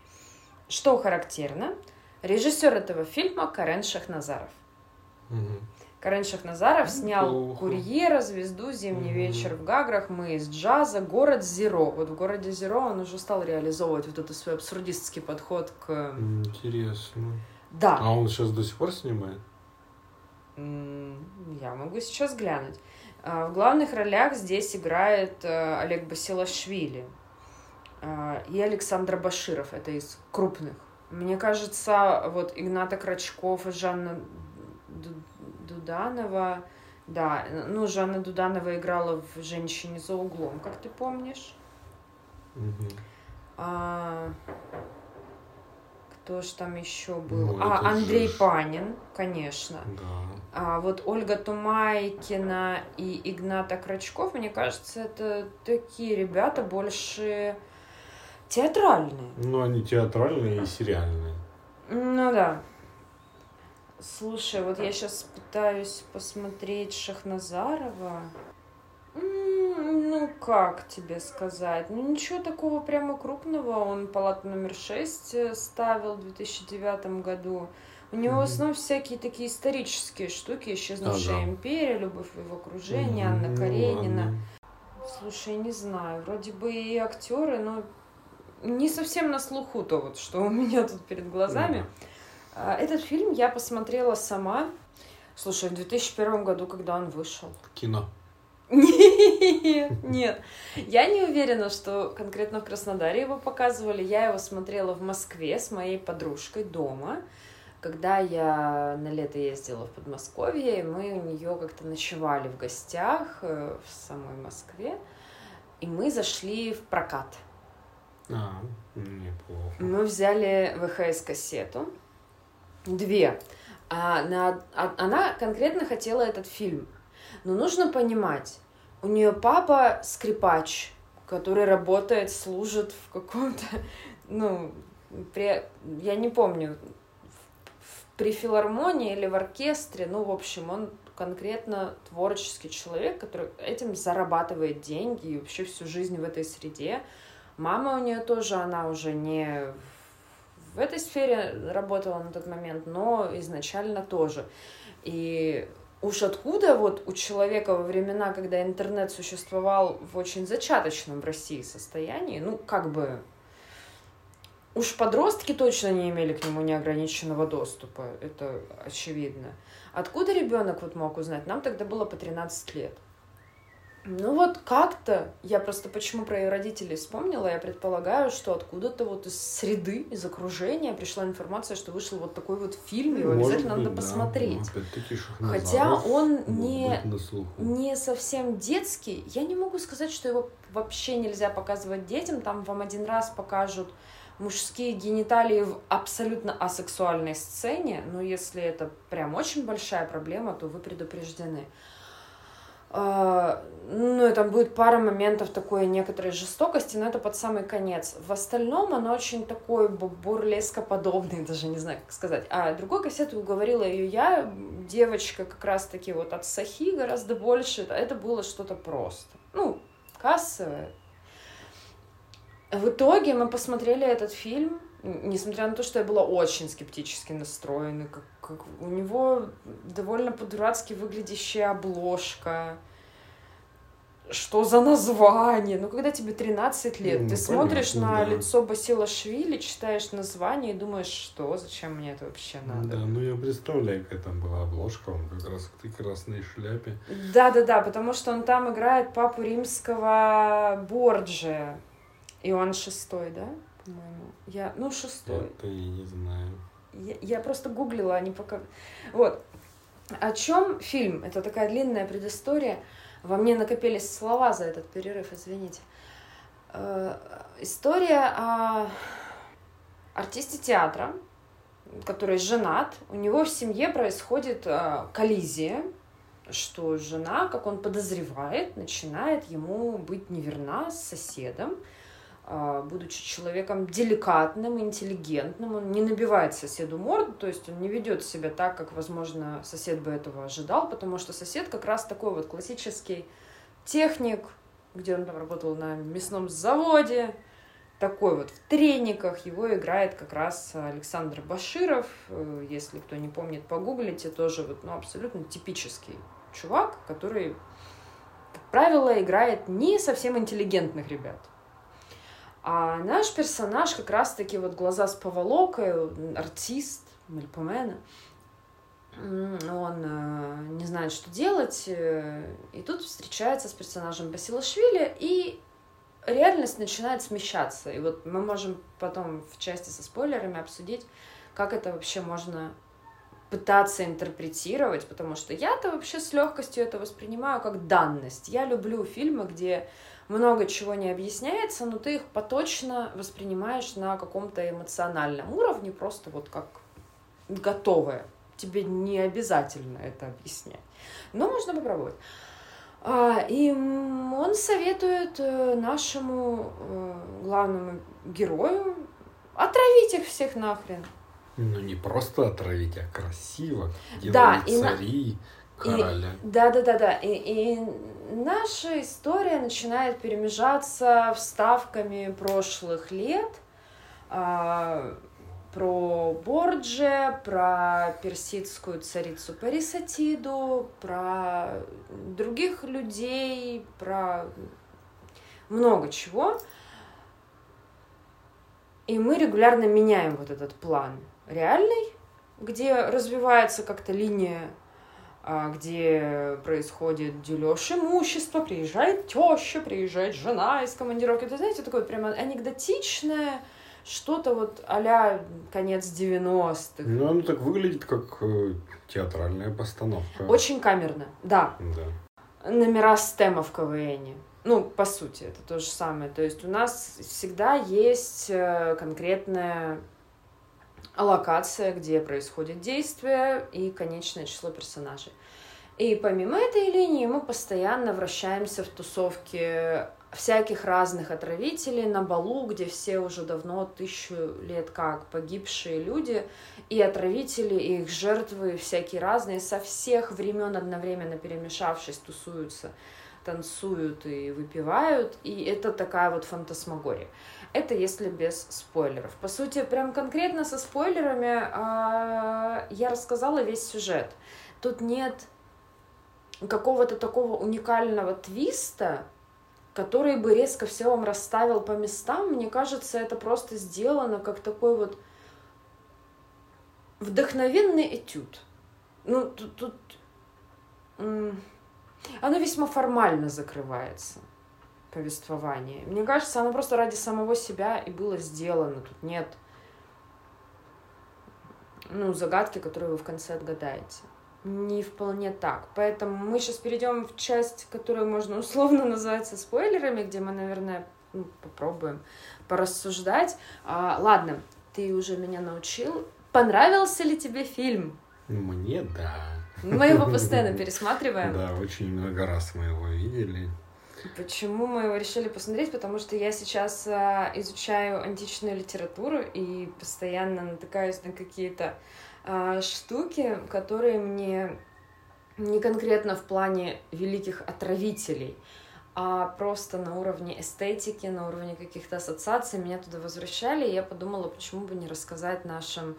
Что характерно, режиссер этого фильма Карен Шахназаров. Угу. Карен Шахназаров снял Плохо. «Курьера», «Звезду», «Зимний угу. вечер в Гаграх», «Мы из джаза», «Город Зеро». Вот в «Городе Зеро» он уже стал реализовывать вот этот свой абсурдистский подход к... Интересно. Да. А он сейчас до сих пор снимает? Я могу сейчас глянуть. А, в главных ролях здесь играет э, Олег Басилашвили а, и Александр Баширов. Это из крупных. Мне кажется, вот Игната Крачков и Жанна Дуданова... Да, ну, Жанна Дуданова играла в «Женщине за углом», как ты помнишь. Угу. А, кто же там еще был? Ну, а, Андрей же... Панин, конечно. Да. А вот Ольга Тумайкина и Игната Крачков, мне кажется, это такие ребята больше театральные. Ну, они театральные и сериальные. Ну да. Слушай, вот я сейчас пытаюсь посмотреть Шахназарова ну, как тебе сказать? Ну, ничего такого прямо крупного. Он палату номер 6 э, ставил в 2009 году. У него mm-hmm. в основном всякие такие исторические штуки. «Исчезнувшая а, да. империя», «Любовь в его окружении», mm-hmm. «Анна Каренина». Ну, Слушай, не знаю. Вроде бы и актеры, но не совсем на слуху то, вот, что у меня тут перед глазами. Mm-hmm. Этот фильм я посмотрела сама. Слушай, в 2001 году, когда он вышел. Кино. Нет, нет. Я не уверена, что конкретно в Краснодаре его показывали. Я его смотрела в Москве с моей подружкой дома. Когда я на лето ездила в Подмосковье, и мы у нее как-то ночевали в гостях э, в самой Москве, и мы зашли в прокат. А, неплохо. Мы взяли ВХС-кассету, две. А, на, а, она конкретно хотела этот фильм но нужно понимать, у нее папа скрипач, который работает, служит в каком-то, ну, при, я не помню, при филармонии или в оркестре, ну, в общем, он конкретно творческий человек, который этим зарабатывает деньги и вообще всю жизнь в этой среде. Мама у нее тоже, она уже не в этой сфере работала на тот момент, но изначально тоже. И уж откуда вот у человека во времена, когда интернет существовал в очень зачаточном в России состоянии, ну, как бы, уж подростки точно не имели к нему неограниченного доступа, это очевидно. Откуда ребенок вот мог узнать? Нам тогда было по 13 лет. Ну вот как-то, я просто почему про ее родителей вспомнила, я предполагаю, что откуда-то вот из среды, из окружения пришла информация, что вышел вот такой вот фильм, его Может обязательно быть, надо да. посмотреть. Ну, Хотя он не, не совсем детский. Я не могу сказать, что его вообще нельзя показывать детям. Там вам один раз покажут мужские гениталии в абсолютно асексуальной сцене. Но если это прям очень большая проблема, то вы предупреждены. А, Ну, и там будет пара моментов такой некоторой жестокости, но это под самый конец. В остальном оно очень такой бу- бурлескоподобный, даже не знаю, как сказать. А другой кассету уговорила ее я, девочка как раз-таки вот от Сахи гораздо больше. Это было что-то просто. Ну, кассовое. В итоге мы посмотрели этот фильм, несмотря на то, что я была очень скептически настроена. Как, как у него довольно по-дурацки выглядящая обложка. Что за название? Ну, когда тебе 13 лет, Ну, ты смотришь понятно, на да. лицо Басила Швили, читаешь название и думаешь, что, зачем мне это вообще надо? Да, ну я представляю, какая там была обложка, он как раз в этой красной шляпе. Да-да-да, потому что он там играет папу римского Борджия. И он шестой, да? По-моему. Я, ну, шестой. Это я не знаю. Я, я просто гуглила, они пока... Вот. О чем фильм? Это такая длинная предыстория. Во мне накопились слова за этот перерыв, извините. Э, История о артисте театра, который женат. У него в семье происходит э, коллизия, что жена, как он подозревает, начинает ему быть неверна с соседом, будучи человеком деликатным, интеллигентным, он не набивает соседу морду, то есть он не ведет себя так, как, возможно, сосед бы этого ожидал, потому что сосед как раз такой вот классический техник, где он там работал на мясном заводе, такой вот в трениках, его играет как раз Александр Баширов, Э, если кто не помнит, погуглите, тоже вот, ну, абсолютно типический чувак, который, как правило, играет не совсем интеллигентных ребят. А наш персонаж как раз-таки вот глаза с поволокой, артист, мельпомена. Он э, не знает, что делать, э, и тут встречается с персонажем Басилашвили, и реальность начинает смещаться. И вот мы можем потом в части со спойлерами обсудить, как это вообще можно пытаться интерпретировать, потому что я-то вообще с легкостью это воспринимаю как данность. Я люблю фильмы, где много чего не объясняется, но ты их поточно воспринимаешь на каком-то эмоциональном уровне, просто вот как готовое. Тебе не обязательно это объяснять. Но можно попробовать. А, И он советует э, нашему э, главному герою отравить их всех нахрен. Ну не просто отравить, а красиво. Да, Делали и на- короля. Да, да, да, да. И, и наша история начинает перемежаться вставками прошлых лет. а, про Бордже, про персидскую царицу Парисатиду, про других людей, про много чего. И мы регулярно меняем вот этот план реальный, где развивается как-то линия где происходит дележ имущества, приезжает теща, приезжает жена из командировки. Это, знаете, такое прямо анекдотичное, что-то вот а конец 90-х. Ну, оно так выглядит, как э, театральная постановка. Очень камерно, да. Да. Номера стема в КВН. Ну, по сути, это то же самое. То есть у нас всегда есть э, конкретная локация, где происходит действие и конечное число персонажей. И помимо этой линии мы постоянно вращаемся в тусовке всяких разных отравителей на балу, где все уже давно тысячу лет как погибшие люди, и отравители, и их жертвы всякие разные, со всех времен одновременно перемешавшись, тусуются, танцуют и выпивают, и это такая вот фантасмагория. Это если без спойлеров. По сути, прям конкретно со спойлерами а, я рассказала весь сюжет. Тут нет какого-то такого уникального твиста, который бы резко все вам расставил по местам. Мне кажется, это просто сделано как такой вот вдохновенный этюд. Ну, тут, тут Оно весьма формально закрывается, повествование. Мне кажется, оно просто ради самого себя и было сделано. Тут нет ну, загадки, которые вы в конце отгадаете. Не вполне так. Поэтому мы сейчас перейдем в часть, которую можно условно называется спойлерами, где мы, наверное, ну, попробуем порассуждать. А, ладно, ты уже меня научил. Понравился ли тебе фильм? Мне да. Мы его постоянно пересматриваем. Да, очень много раз мы его видели. Почему мы его решили посмотреть? Потому что я сейчас а, изучаю античную литературу и постоянно натыкаюсь на какие-то а, штуки, которые мне не конкретно в плане великих отравителей, а просто на уровне эстетики, на уровне каких-то ассоциаций меня туда возвращали, и я подумала, почему бы не рассказать нашим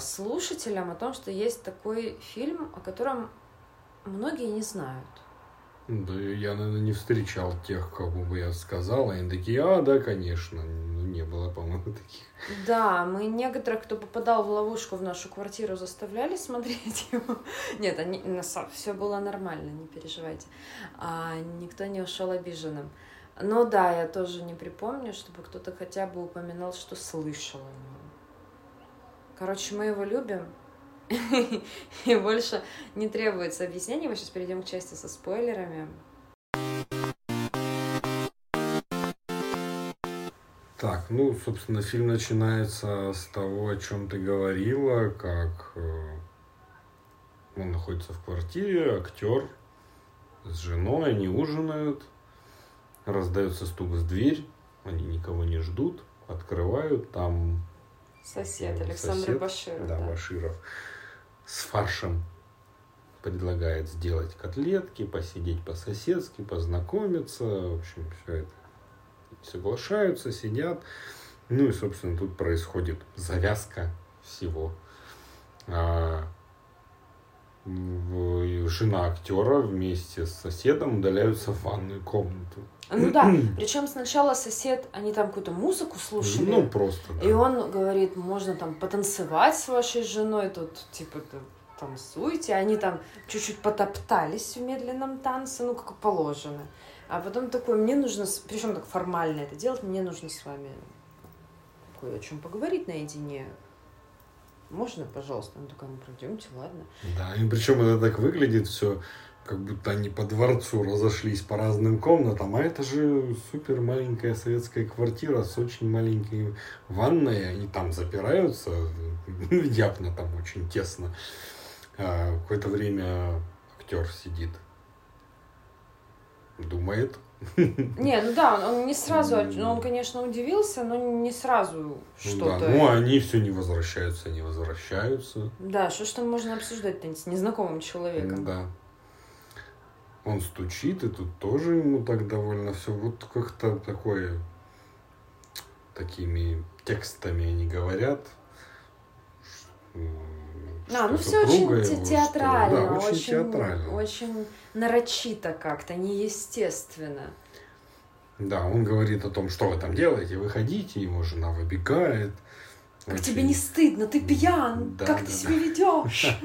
слушателям о том, что есть такой фильм, о котором многие не знают. Да, я, наверное, не встречал тех, кому бы я сказал, они такие, а, да, конечно, ну, не было, по-моему, таких. Да, мы некоторых, кто попадал в ловушку в нашу квартиру, заставляли смотреть его. Нет, они, все было нормально, не переживайте. А, никто не ушел обиженным. Но да, я тоже не припомню, чтобы кто-то хотя бы упоминал, что слышал о нем. Короче, мы его любим, и больше не требуется объяснений. Мы сейчас перейдем к части со спойлерами. Так, ну, собственно, фильм начинается с того, о чем ты говорила, как э, он находится в квартире, актер с женой, они ужинают, раздается стук в дверь, они никого не ждут, открывают, там сосед Александр сосед, Баширов. Да, да, Баширов с фаршем предлагает сделать котлетки, посидеть по-соседски, познакомиться. В общем, все это соглашаются, сидят. Ну и, собственно, тут происходит завязка всего. А, жена актера вместе с соседом удаляются в ванную комнату. Ну да, причем сначала сосед, они там какую-то музыку слушали. Ну, просто, да. И он говорит, можно там потанцевать с вашей женой, тут, типа, танцуйте. Они там чуть-чуть потоптались в медленном танце, ну, как положено. А потом такой, мне нужно, причем так формально это делать, мне нужно с вами кое о чем поговорить наедине. Можно, пожалуйста? Он такой, ну пройдемте, ладно. Да, и причем это так выглядит все как будто они по дворцу разошлись по разным комнатам, а это же супер маленькая советская квартира с очень маленькой ванной, они там запираются, явно там очень тесно. А какое-то время актер сидит, думает. Не, ну да, он, он не сразу, ну, он, конечно, удивился, но не сразу ну что-то. Да, ну они все не возвращаются, не возвращаются. Да, что ж там можно обсуждать с незнакомым человеком? Да он стучит, и тут тоже ему так довольно все вот как-то такое такими текстами они говорят. А, ну все очень те театрально, что, да, очень, очень театрально. Очень нарочито как-то, неестественно. Да, он говорит о том, что вы там делаете, выходите, его жена выбегает. Как очень... тебе не стыдно, ты пьян, да, как да, ты да. себя ведешь?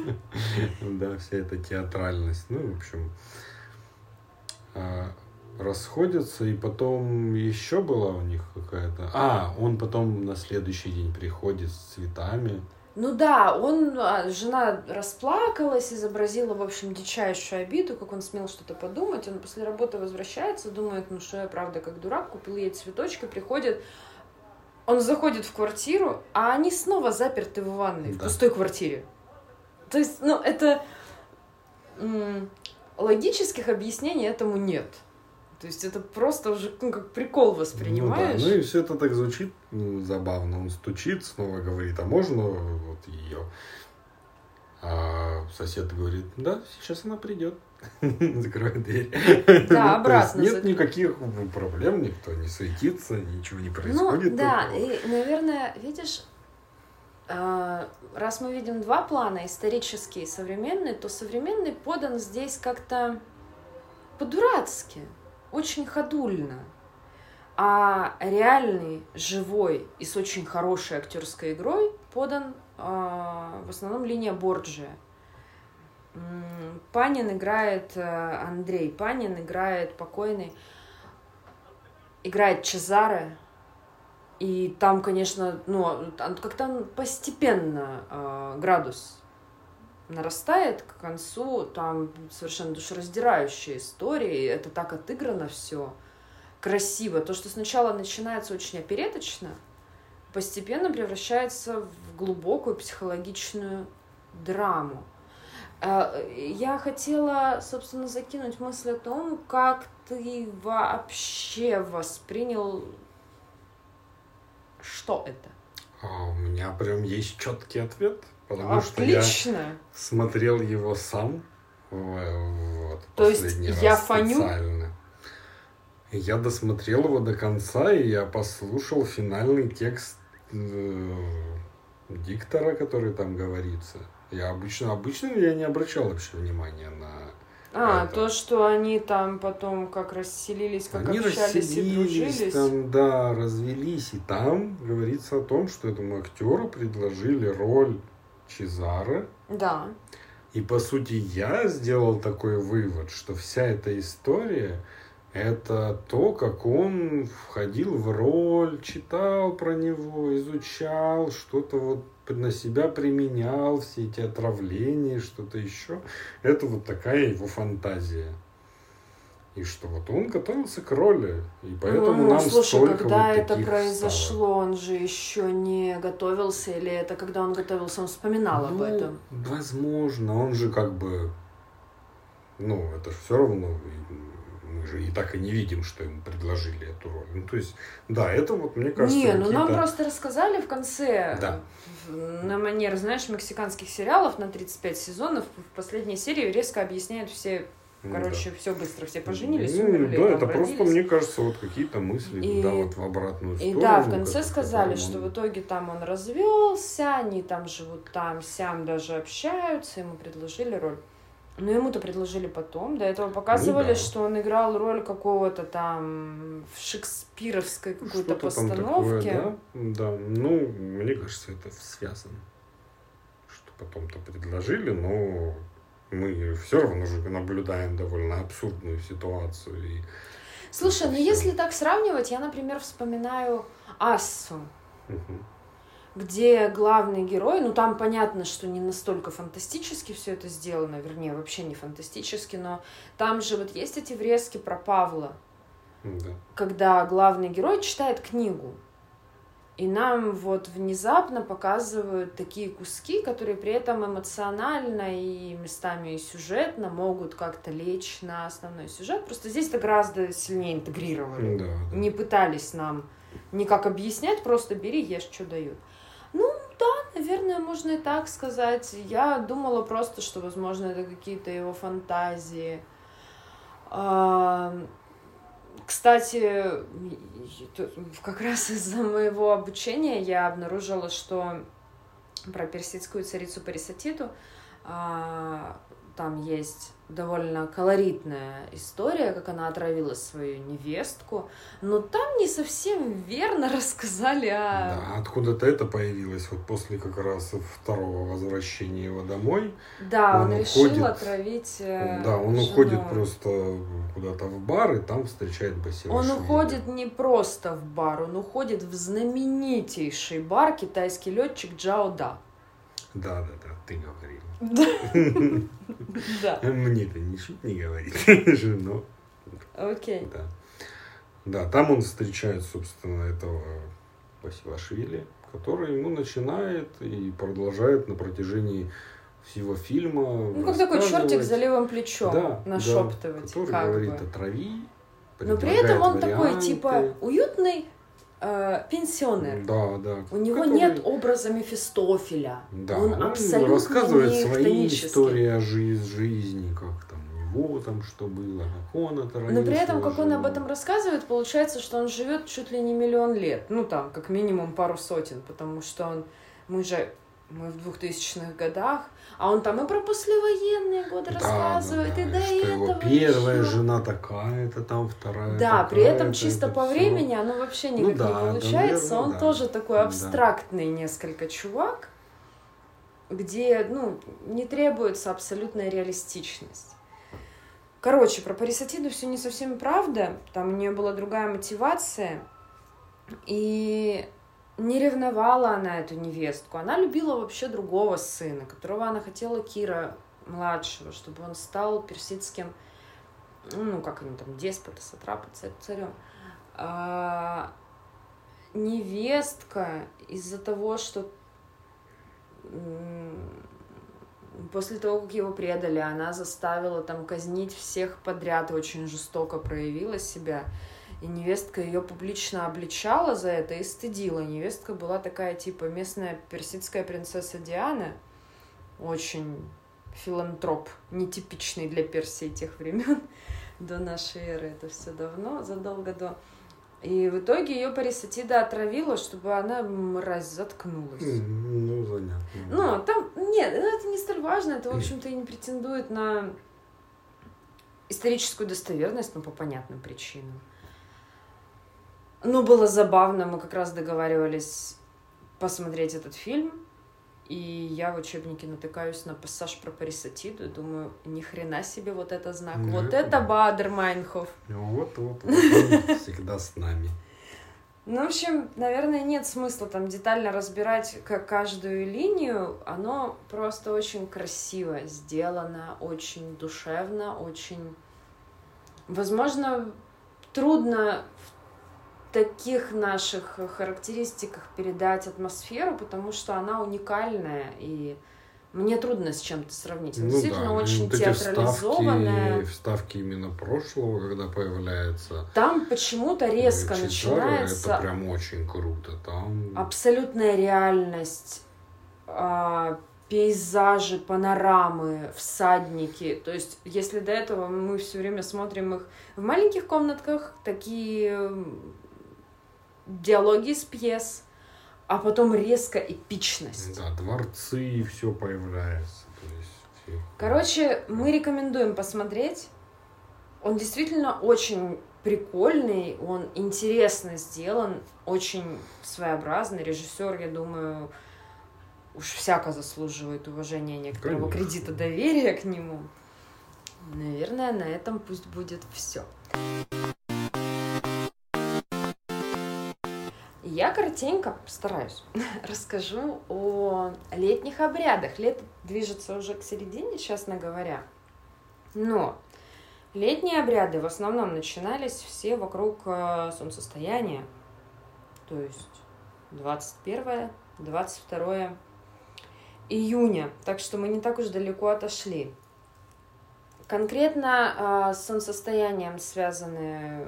Да, вся эта театральность. Ну, в общем, расходятся, и потом еще была у них какая-то... А, он потом на следующий день приходит с цветами. Ну да, он, а, жена расплакалась, изобразила, в общем, дичайшую обиду, как он смел что-то подумать. Он после работы возвращается, думает, ну что я, правда, как дурак, купил ей цветочки, приходит, он заходит в квартиру, а они снова заперты в ванной, да. в пустой квартире. То есть, ну, это логических объяснений этому нет. То есть это просто уже ну, как прикол воспринимаешь. Ну, да. ну и все это так звучит ну, забавно. Он стучит, снова говорит, а можно вот ее? А сосед говорит, да, сейчас она придет. Закрывает дверь. Да, обратно. Нет никаких проблем, никто не суетится, ничего не происходит. Ну, да, и, наверное, видишь, раз мы видим два плана, исторический и современный, то современный подан здесь как-то по-дурацки, очень ходульно. А реальный, живой и с очень хорошей актерской игрой подан э, в основном линия Борджия. Панин играет, э, Андрей Панин играет покойный, играет Чезаре, и там, конечно, ну, как-то постепенно э, градус нарастает к концу, там совершенно душераздирающие истории, это так отыграно все красиво. То, что сначала начинается очень опереточно, постепенно превращается в глубокую психологичную драму. Э, я хотела, собственно, закинуть мысль о том, как ты вообще воспринял, что это? А, у меня прям есть четкий ответ, потому Отлично. что я смотрел его сам. Вот, То есть я фаню? Специально. Я досмотрел его до конца, и я послушал финальный текст э, диктора, который там говорится. Я обычно, обычно я не обращал вообще внимания на а, это. то, что они там потом как расселились, как они общались и дружились. Там, да, развелись. И там говорится о том, что этому актеру предложили роль Чезары. Да. И по сути я сделал такой вывод, что вся эта история это то, как он входил в роль, читал про него, изучал, что-то вот на себя применял, все эти отравления, что-то еще. Это вот такая его фантазия. И что вот он готовился к роли, и поэтому ну, нам слушай, столько когда вот это произошло, стало. он же еще не готовился, или это когда он готовился, он вспоминал ну, об этом? Возможно, он же как бы, ну, это же все равно мы же и так и не видим, что ему предложили эту роль. Ну, то есть, да, это вот, мне кажется, Не, ну нам просто рассказали в конце, да. на манер, знаешь, мексиканских сериалов на 35 сезонов, в последней серии резко объясняют все Короче, да. все быстро, все поженились, ну, умерли. Да, это родились. просто, мне кажется, вот какие-то мысли, и, да, вот в обратную сторону. И да, в конце сказали, что в итоге там он развелся, они там живут там, сям даже общаются, ему предложили роль. Ну, ему-то предложили потом. До этого показывали, ну, да. что он играл роль какого-то там в шекспировской какой-то постановке. Такое, да? да, ну, мне кажется, это связано. Что потом-то предложили, но мы все равно же наблюдаем довольно абсурдную ситуацию. И Слушай, ну если так сравнивать, я, например, вспоминаю Ассу. Угу где главный герой, ну там понятно, что не настолько фантастически все это сделано, вернее, вообще не фантастически, но там же вот есть эти врезки про Павла, да. когда главный герой читает книгу. И нам вот внезапно показывают такие куски, которые при этом эмоционально и местами и сюжетно могут как-то лечь на основной сюжет. Просто здесь это гораздо сильнее интегрировали. Да, да. Не пытались нам никак объяснять, просто бери, ешь, что дают. Да, наверное, можно и так сказать. Я думала просто, что, возможно, это какие-то его фантазии. Кстати, как раз из-за моего обучения я обнаружила, что про персидскую царицу Парисатиту а, там есть довольно колоритная история, как она отравила свою невестку, но там не совсем верно рассказали о... Да, откуда-то это появилось, вот после как раз второго возвращения его домой. Да, он, он решил уходит, отравить э, Да, он жену. уходит просто куда-то в бар, и там встречает Басилашвили. Он уходит не просто в бар, он уходит в знаменитейший бар китайский летчик Джао Да. Да, да, да, ты говорил. Да. Мне-то ничего не говорит, но... Окей. Да. Да, там он встречает, собственно, этого Басилашвили, который ему начинает и продолжает на протяжении всего фильма. Ну, как такой чертик за левым плечом да, нашептывать. Да, который как говорит, бы. отрави. Но при этом он варианты. такой, типа, уютный, э, пенсионер. Да, да. У него который... нет образа Мефистофеля. Да, он, он абсолютно рассказывает свои истории о жизни, жизни, как там у него там что было, как он это Но при этом, как он об этом рассказывает, получается, что он живет чуть ли не миллион лет. Ну, там, как минимум пару сотен, потому что он... Мы же мы в 2000-х годах, а он там и про послевоенные годы да, рассказывает, да, да. и до что этого его первая еще. жена такая-то там, вторая Да, при этом чисто это по все. времени оно вообще ну никак ну, да, не получается, да, наверное, он да. тоже такой абстрактный да. несколько чувак. где, ну, не требуется абсолютная реалистичность. Короче, про Парисатиду все не совсем правда. Там у нее была другая мотивация. И не ревновала она эту невестку. Она любила вообще другого сына, которого она хотела Кира младшего, чтобы он стал персидским, ну, как они там, деспота, сатрапа, царем. А, невестка из-за того, что после того, как его предали, она заставила там казнить всех подряд очень жестоко проявила себя. И невестка ее публично обличала за это и стыдила. Невестка была такая, типа, местная персидская принцесса Диана. Очень филантроп, нетипичный для Персии тех времен до нашей эры. Это все давно, задолго до. И в итоге ее Парисатида отравила, чтобы она, мразь, заткнулась. Ну, занятно. Ну, там, нет, ну, это не столь важно, это, в общем-то, и не претендует на историческую достоверность, но по понятным причинам. Ну, было забавно, мы как раз договаривались посмотреть этот фильм, и я в учебнике натыкаюсь на пассаж про Парисатиду думаю, ни хрена себе вот это знак. Ну, вот это, Бадер Майнхоф. Вот, вот, вот всегда с нами. Ну, в общем, наверное, нет смысла там детально разбирать как каждую линию. Оно просто очень красиво сделано, очень душевно, очень... Возможно, трудно таких наших характеристиках передать атмосферу, потому что она уникальная и мне трудно с чем-то сравнить. Ну, действительно да. очень вот театрализованная. Вставки, вставки именно прошлого, когда появляется. Там почему-то резко Чичара, начинается. Это прям очень круто. Там абсолютная реальность, а, пейзажи, панорамы, всадники. То есть, если до этого мы все время смотрим их в маленьких комнатках, такие диалоги из пьес, а потом резко эпичность. Да, дворцы и все появляется. То есть. Короче, мы рекомендуем посмотреть. Он действительно очень прикольный, он интересно сделан, очень своеобразный. Режиссер, я думаю, уж всяко заслуживает уважения некоторого Конечно. кредита доверия к нему. Наверное, на этом пусть будет все. Я коротенько постараюсь расскажу о летних обрядах. Лето движется уже к середине, честно говоря. Но летние обряды в основном начинались все вокруг э, солнцестояния. То есть 21 22 июня. Так что мы не так уж далеко отошли. Конкретно э, с солнцестоянием связаны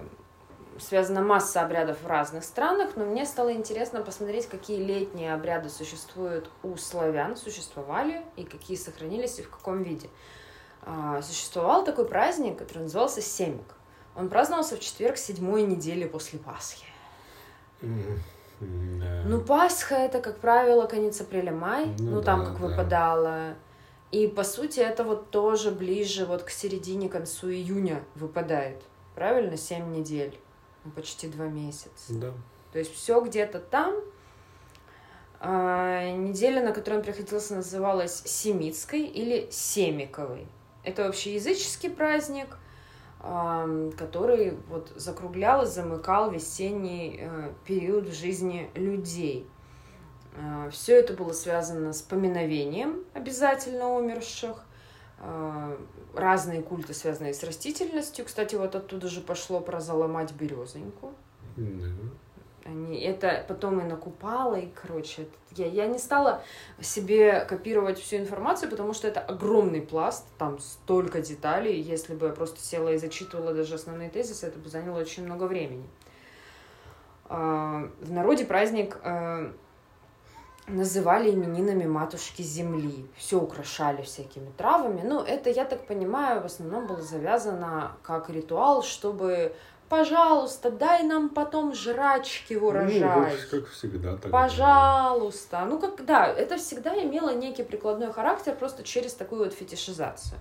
связана масса обрядов в разных странах, но мне стало интересно посмотреть, какие летние обряды существуют у славян, существовали, и какие сохранились и в каком виде. А, существовал такой праздник, который назывался Семик. Он праздновался в четверг седьмой недели после Пасхи. Ну, Пасха это, как правило, конец апреля-май, ну, ну там да, как да. выпадало. И по сути это вот тоже ближе вот к середине, концу июня выпадает. Правильно? Семь недель. Почти два месяца. Да. То есть все где-то там. А, неделя, на которой он приходился, называлась Семитской или Семиковой. Это вообще языческий праздник, а, который вот закруглял и замыкал весенний а, период в жизни людей. А, все это было связано с поминовением обязательно умерших, разные культы, связанные с растительностью. Кстати, вот оттуда же пошло про заломать березоньку. Mm-hmm. Они, это потом и накупало, и, короче, я, я не стала себе копировать всю информацию, потому что это огромный пласт, там столько деталей. Если бы я просто села и зачитывала даже основные тезисы, это бы заняло очень много времени. А, в народе праздник а, называли именинами матушки земли. Все украшали всякими травами. Ну, это, я так понимаю, в основном было завязано как ритуал, чтобы пожалуйста, дай нам потом жрачки в урожай. Ну, как всегда. Так пожалуйста. Ну, как, да, это всегда имело некий прикладной характер просто через такую вот фетишизацию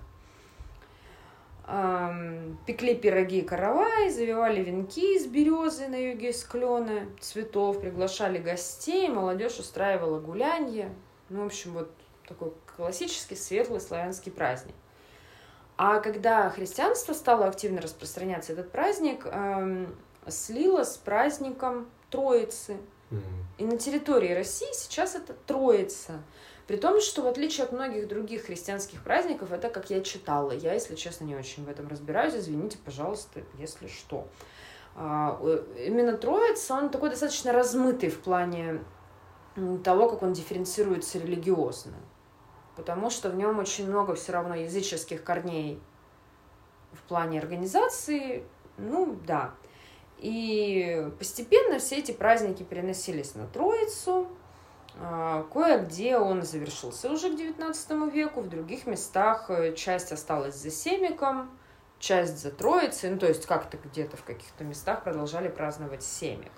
пекли пироги и каравай, завивали венки из березы на юге из клена, цветов, приглашали гостей, молодежь устраивала гулянье. Ну, в общем, вот Такой классический светлый славянский праздник. А когда христианство стало активно распространяться, этот праздник эм, слило с праздником Троицы. Мгм. И на территории России сейчас это Троица. При том, что в отличие от многих других христианских праздников, это как я читала. Я, если честно, не очень в этом разбираюсь. Извините, пожалуйста, если что. А, э, Именно Троица, он такой достаточно размытый в плане того, как он дифференцируется религиозно. Потому что в нем очень много все равно языческих корней в плане организации. Ну, да. И постепенно все эти праздники переносились на Троицу. А, Кое-где он завершился уже к XIX веку, в других местах э, часть осталась за Семиком, часть за Троицей, ну то есть как-то где-то в каких-то местах продолжали праздновать Семик.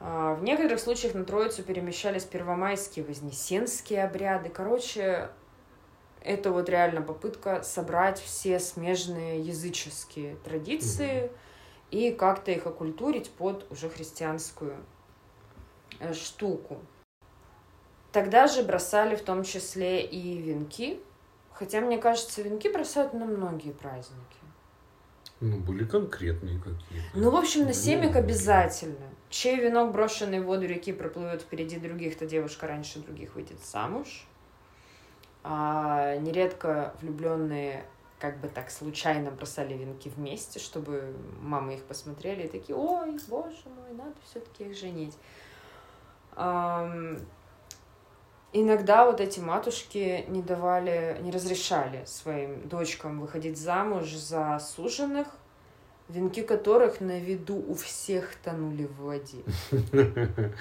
А, В некоторых случаях на Троицу перемещались первомайские, вознесенские обряды. Короче, это вот реально попытка собрать все смежные языческие традиции и как-то их окультурить под уже христианскую э, штуку. Тогда же бросали в том числе и венки, хотя, мне кажется, венки бросают на многие праздники. Ну, были конкретные какие-то. Ну, в общем, на семик обязательно. Чей венок, брошенный в воду реки, проплывет впереди других, то девушка раньше других выйдет замуж. А нередко влюбленные как бы так случайно бросали венки вместе, чтобы мамы их посмотрели и такие, ой, боже мой, надо все-таки их женить. Иногда вот эти матушки не давали, не разрешали своим дочкам выходить замуж за суженых, венки которых на виду у всех тонули в воде.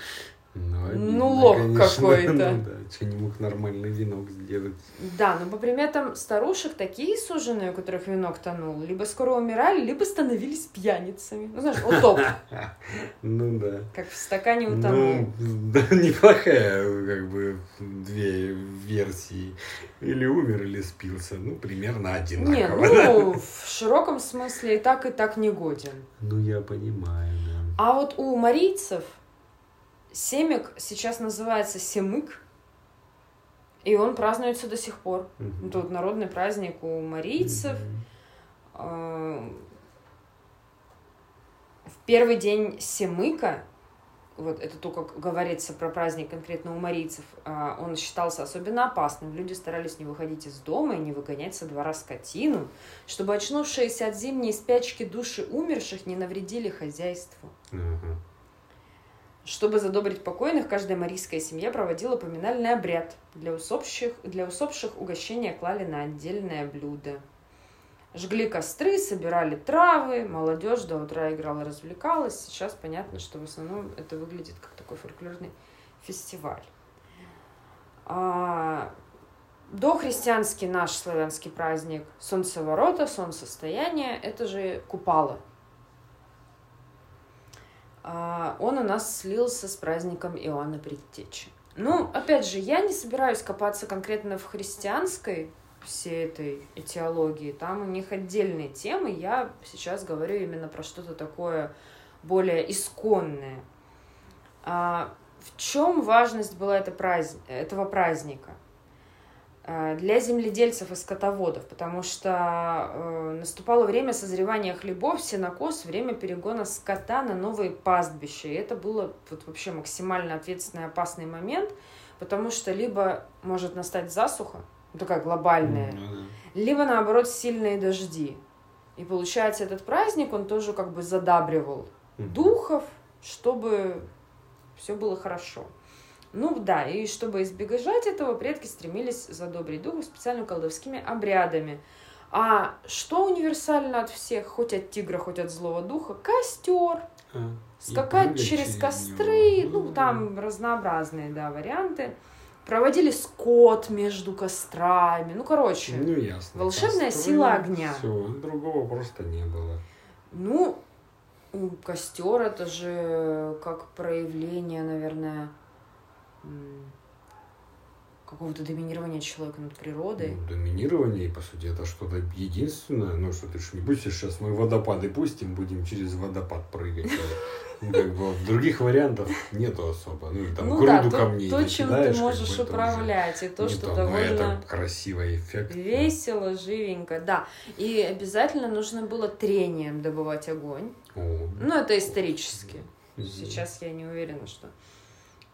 Ну, Ну, лох конечно. какой-то. Ну, да, что не мог нормальный венок сделать. Да, но по приметам старушек такие суженые, у которых венок тонул, либо скоро умирали, либо становились пьяницами. Ну, знаешь, утоп, Ну, да. как в стакане утонул. Ну, да, неплохая, как бы, две версии. Или умер, или спился. Ну, примерно Не, одинаково. да. ну, в широком смысле и так, и так не годен. Ну, я понимаю, да. А вот у марийцев семик сейчас называется семык, и он празднуется до сих пор. Мгм. Тут народный праздник у марийцев. Э, В первый день Семыка, вот это то, как говорится про праздник конкретно у марийцев, а, он считался особенно опасным. Люди старались не выходить из дома и не выгонять со двора скотину, чтобы очнувшиеся от зимней спячки души умерших не навредили хозяйству. Ага. Чтобы задобрить покойных, каждая марийская семья проводила поминальный обряд. Для усопших, для усопших угощения клали на отдельное блюдо. Жгли костры, собирали травы, молодежь до утра играла, развлекалась. Сейчас понятно, что в основном это выглядит как такой фольклорный фестиваль. А, Дохристианский наш славянский праздник Солнцеворота, Солнцестояние, это же Купала. А, Он у нас слился с праздником Иоанна Предтечи. Ну, опять же, я не собираюсь копаться конкретно в христианской всей этой этиологии. Там у них отдельные темы. Я сейчас говорю именно про что-то такое более исконное. А, в чем важность была это празд- этого праздника? А, Для земледельцев и скотоводов, потому что э, наступало время созревания хлебов, сенокос, время перегона скота на новые пастбища. И это было вот вообще максимально ответственный опасный момент, потому что либо может настать засуха, ну, такая глобальная, Ну, да. либо наоборот сильные дожди. И получается, этот праздник, он тоже как бы задабривал Мгм. духов, чтобы все было хорошо. Ну да, и чтобы избежать этого, предки стремились задобрить духов специально колдовскими обрядами. А что универсально от всех, хоть от тигра, хоть от злого духа? Костер. А, Скакать через него. костры, ну там разнообразные, да, варианты. Проводили скот между кострами. Ну, короче, Ну, ясно. волшебная Костры, сила огня. Все, другого просто не было. Ну, костер это же как проявление, наверное, какого-то доминирования человека над природой. Ну, доминирование, по сути, это что-то единственное. Ну, что ты ж не будешь сейчас мы водопады пустим, будем через водопад прыгать. Ну, Как бы других вариантов нету особо. Ну, и там ну груду камней то, чем ты можешь управлять, и то, что то, но довольно это красиво, эффектно. весело, живенько, да. И обязательно нужно было трением добывать огонь. О, Ну, это исторически. Сейчас я не уверена, что...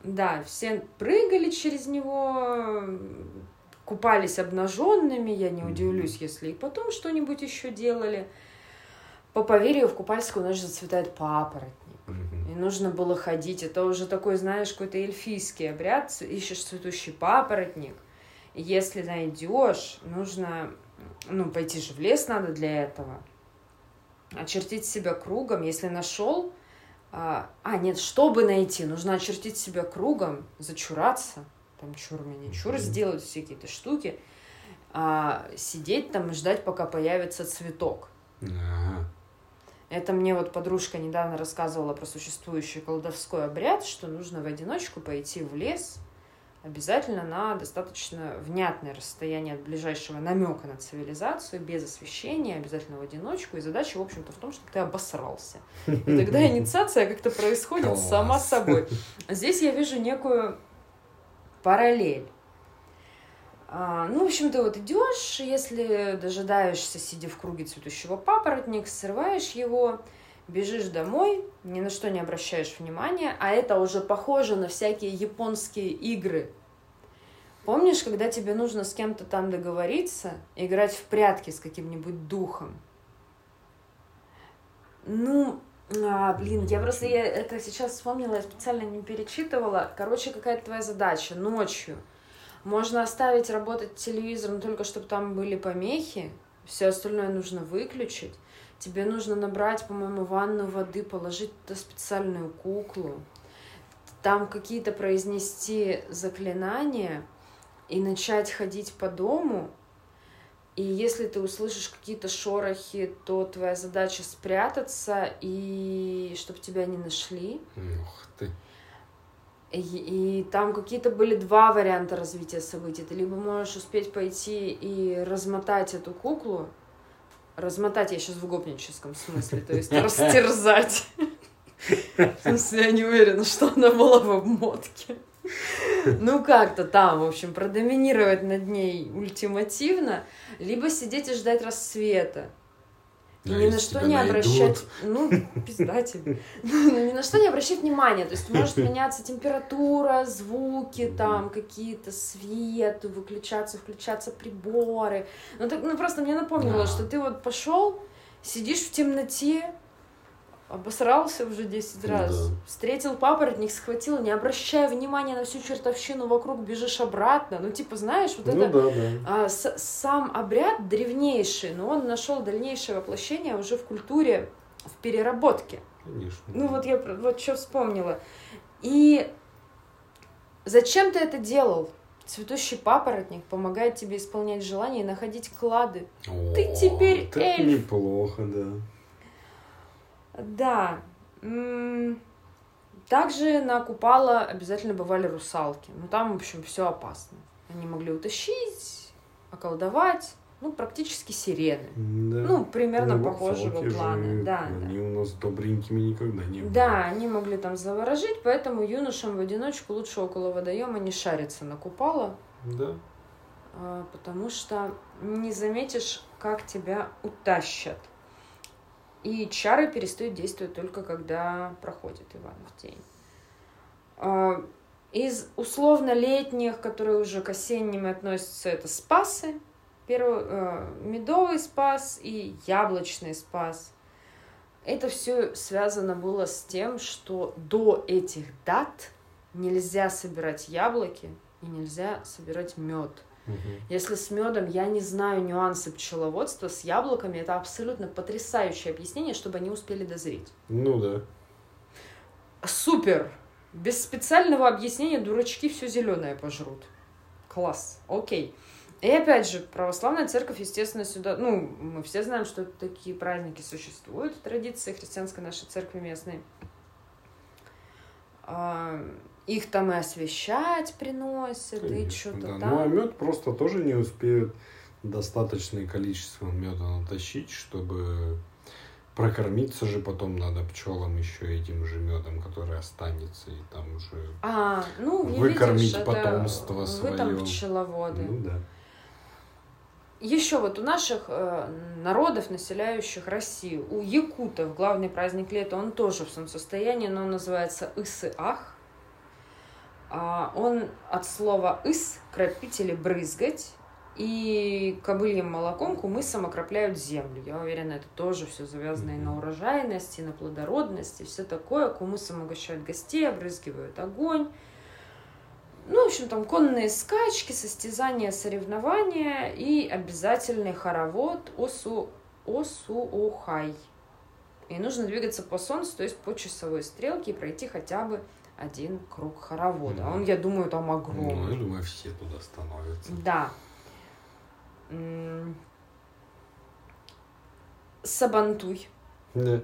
Да, все прыгали через него, купались обнаженными, я не удивлюсь, если и потом что-нибудь еще делали. По поверью, в Купальскую ночь зацветает папоротник. И нужно было ходить. Это уже такой, знаешь, какой-то эльфийский обряд. Ищешь цветущий папоротник. И если найдешь, нужно, ну, пойти же в лес надо для этого. Очертить себя кругом. Если нашел, а, а, нет, чтобы найти, нужно очертить себя кругом, зачураться, там чур меня, чур сделать все какие-то штуки, а, сидеть там и ждать, пока появится цветок. Ага. Это мне вот подружка недавно рассказывала про существующий колдовской обряд, что нужно в одиночку пойти в лес, обязательно на достаточно внятное расстояние от ближайшего намека на цивилизацию, без освещения, обязательно в одиночку. И задача, в общем-то, в том, чтобы ты обосрался. И тогда инициация как-то происходит Класс. сама собой. Здесь я вижу некую параллель. А, ну, в общем, ты вот идешь, если дожидаешься, сидя в круге цветущего папоротника, срываешь его, бежишь домой, ни на что не обращаешь внимания, а это уже похоже на всякие японские игры. Помнишь, когда тебе нужно с кем-то там договориться, играть в прятки с каким-нибудь духом? Ну, а, блин, я просто я это сейчас вспомнила, я специально не перечитывала. Короче, какая твоя задача ночью? Можно оставить работать телевизор, но только чтобы там были помехи. Все остальное нужно выключить. Тебе нужно набрать, по-моему, ванну воды, положить туда специальную куклу. Там какие-то произнести заклинания и начать ходить по дому. И если ты услышишь какие-то шорохи, то твоя задача спрятаться и чтобы тебя не нашли. Ух ты. И, и там какие-то были два варианта развития событий. Ты либо можешь успеть пойти и размотать эту куклу. Размотать я сейчас в гопническом смысле, то есть растерзать. В смысле, я не уверена, что она была в обмотке. Ну, как-то там, в общем, продоминировать над ней ультимативно, либо сидеть и ждать рассвета. И А ни на что не найдут? обращать, ну, пизда тебе. Ну, ни на что не обращать внимания. То есть может меняться температура, звуки, там какие-то свет, выключаться, включаться приборы. Ну, так, ну просто мне напомнило, Да. что ты вот пошел, сидишь в темноте, обосрался уже 10 Да. раз, встретил папоротник, схватил, не обращая внимания на всю чертовщину вокруг, бежишь обратно. Ну, типа, знаешь, вот Ну это... да, да. А, с- сам обряд древнейший, но он нашел дальнейшее воплощение уже в культуре, в переработке. Конечно. Ну вот я вот что вспомнила. И зачем ты это делал? Цветущий папоротник помогает тебе исполнять желания и находить клады. ты О, теперь вот это эльф. неплохо, да. Да. Также на Купала обязательно бывали русалки. Ну там, в общем, все опасно. Они могли утащить, околдовать. Ну, практически сирены. Да. Ну, примерно Ну, похожего плана. же, Да, Они у нас добренькими никогда не да. были. Да, они могли там заворожить, поэтому юношам в одиночку лучше около водоема не шариться на Купала, Да. а, потому что не заметишь, как тебя утащат. И чары перестают действовать только когда проходит Иванов день. А, Из условно-летних, которые уже к осенним относятся, это спасы. Первый, э, медовый спас и яблочный спас. Это все связано было с тем, что до этих дат нельзя собирать яблоки и нельзя собирать мед. Мгм. Если с медом я не знаю нюансы пчеловодства, с яблоками это абсолютно потрясающее объяснение, чтобы они успели дозреть. Ну да. Супер! Без специального объяснения дурачки все зеленое пожрут. Класс, окей. И опять же, православная церковь, естественно, сюда... Ну, мы все знаем, что такие праздники существуют в традиции христианской нашей церкви местной. Их там и освещать приносят, и Конечно, что-то да. там. Ну а мед просто тоже не успеют достаточное количество меда натащить, чтобы Прокормиться же потом надо пчелам еще этим же медом, который останется, и там уже А, ну, выкормить видишь, потомство это свое. Вы там пчеловоды. Ну да. Еще вот у наших э, народов, населяющих Россию, у якутов главный праздник лета, он тоже в солнцестоянии, но он называется Ысы-Ах. А, он от слова «ыс» – кропить или брызгать, и кобыльем молоком кумысом окропляют землю. Я уверена, это тоже все завязано и на урожайность, и на плодородность, и все такое. Кумысом угощают гостей, обрызгивают огонь. Ну, в общем, там конные скачки, состязания, соревнования и обязательный хоровод осу, осуохай. И нужно двигаться по солнцу, то есть по часовой стрелке и пройти хотя бы один круг хоровода. А он, я думаю, там огромный. Ну, я думаю, все туда становятся. Да. Сабантуй. Да.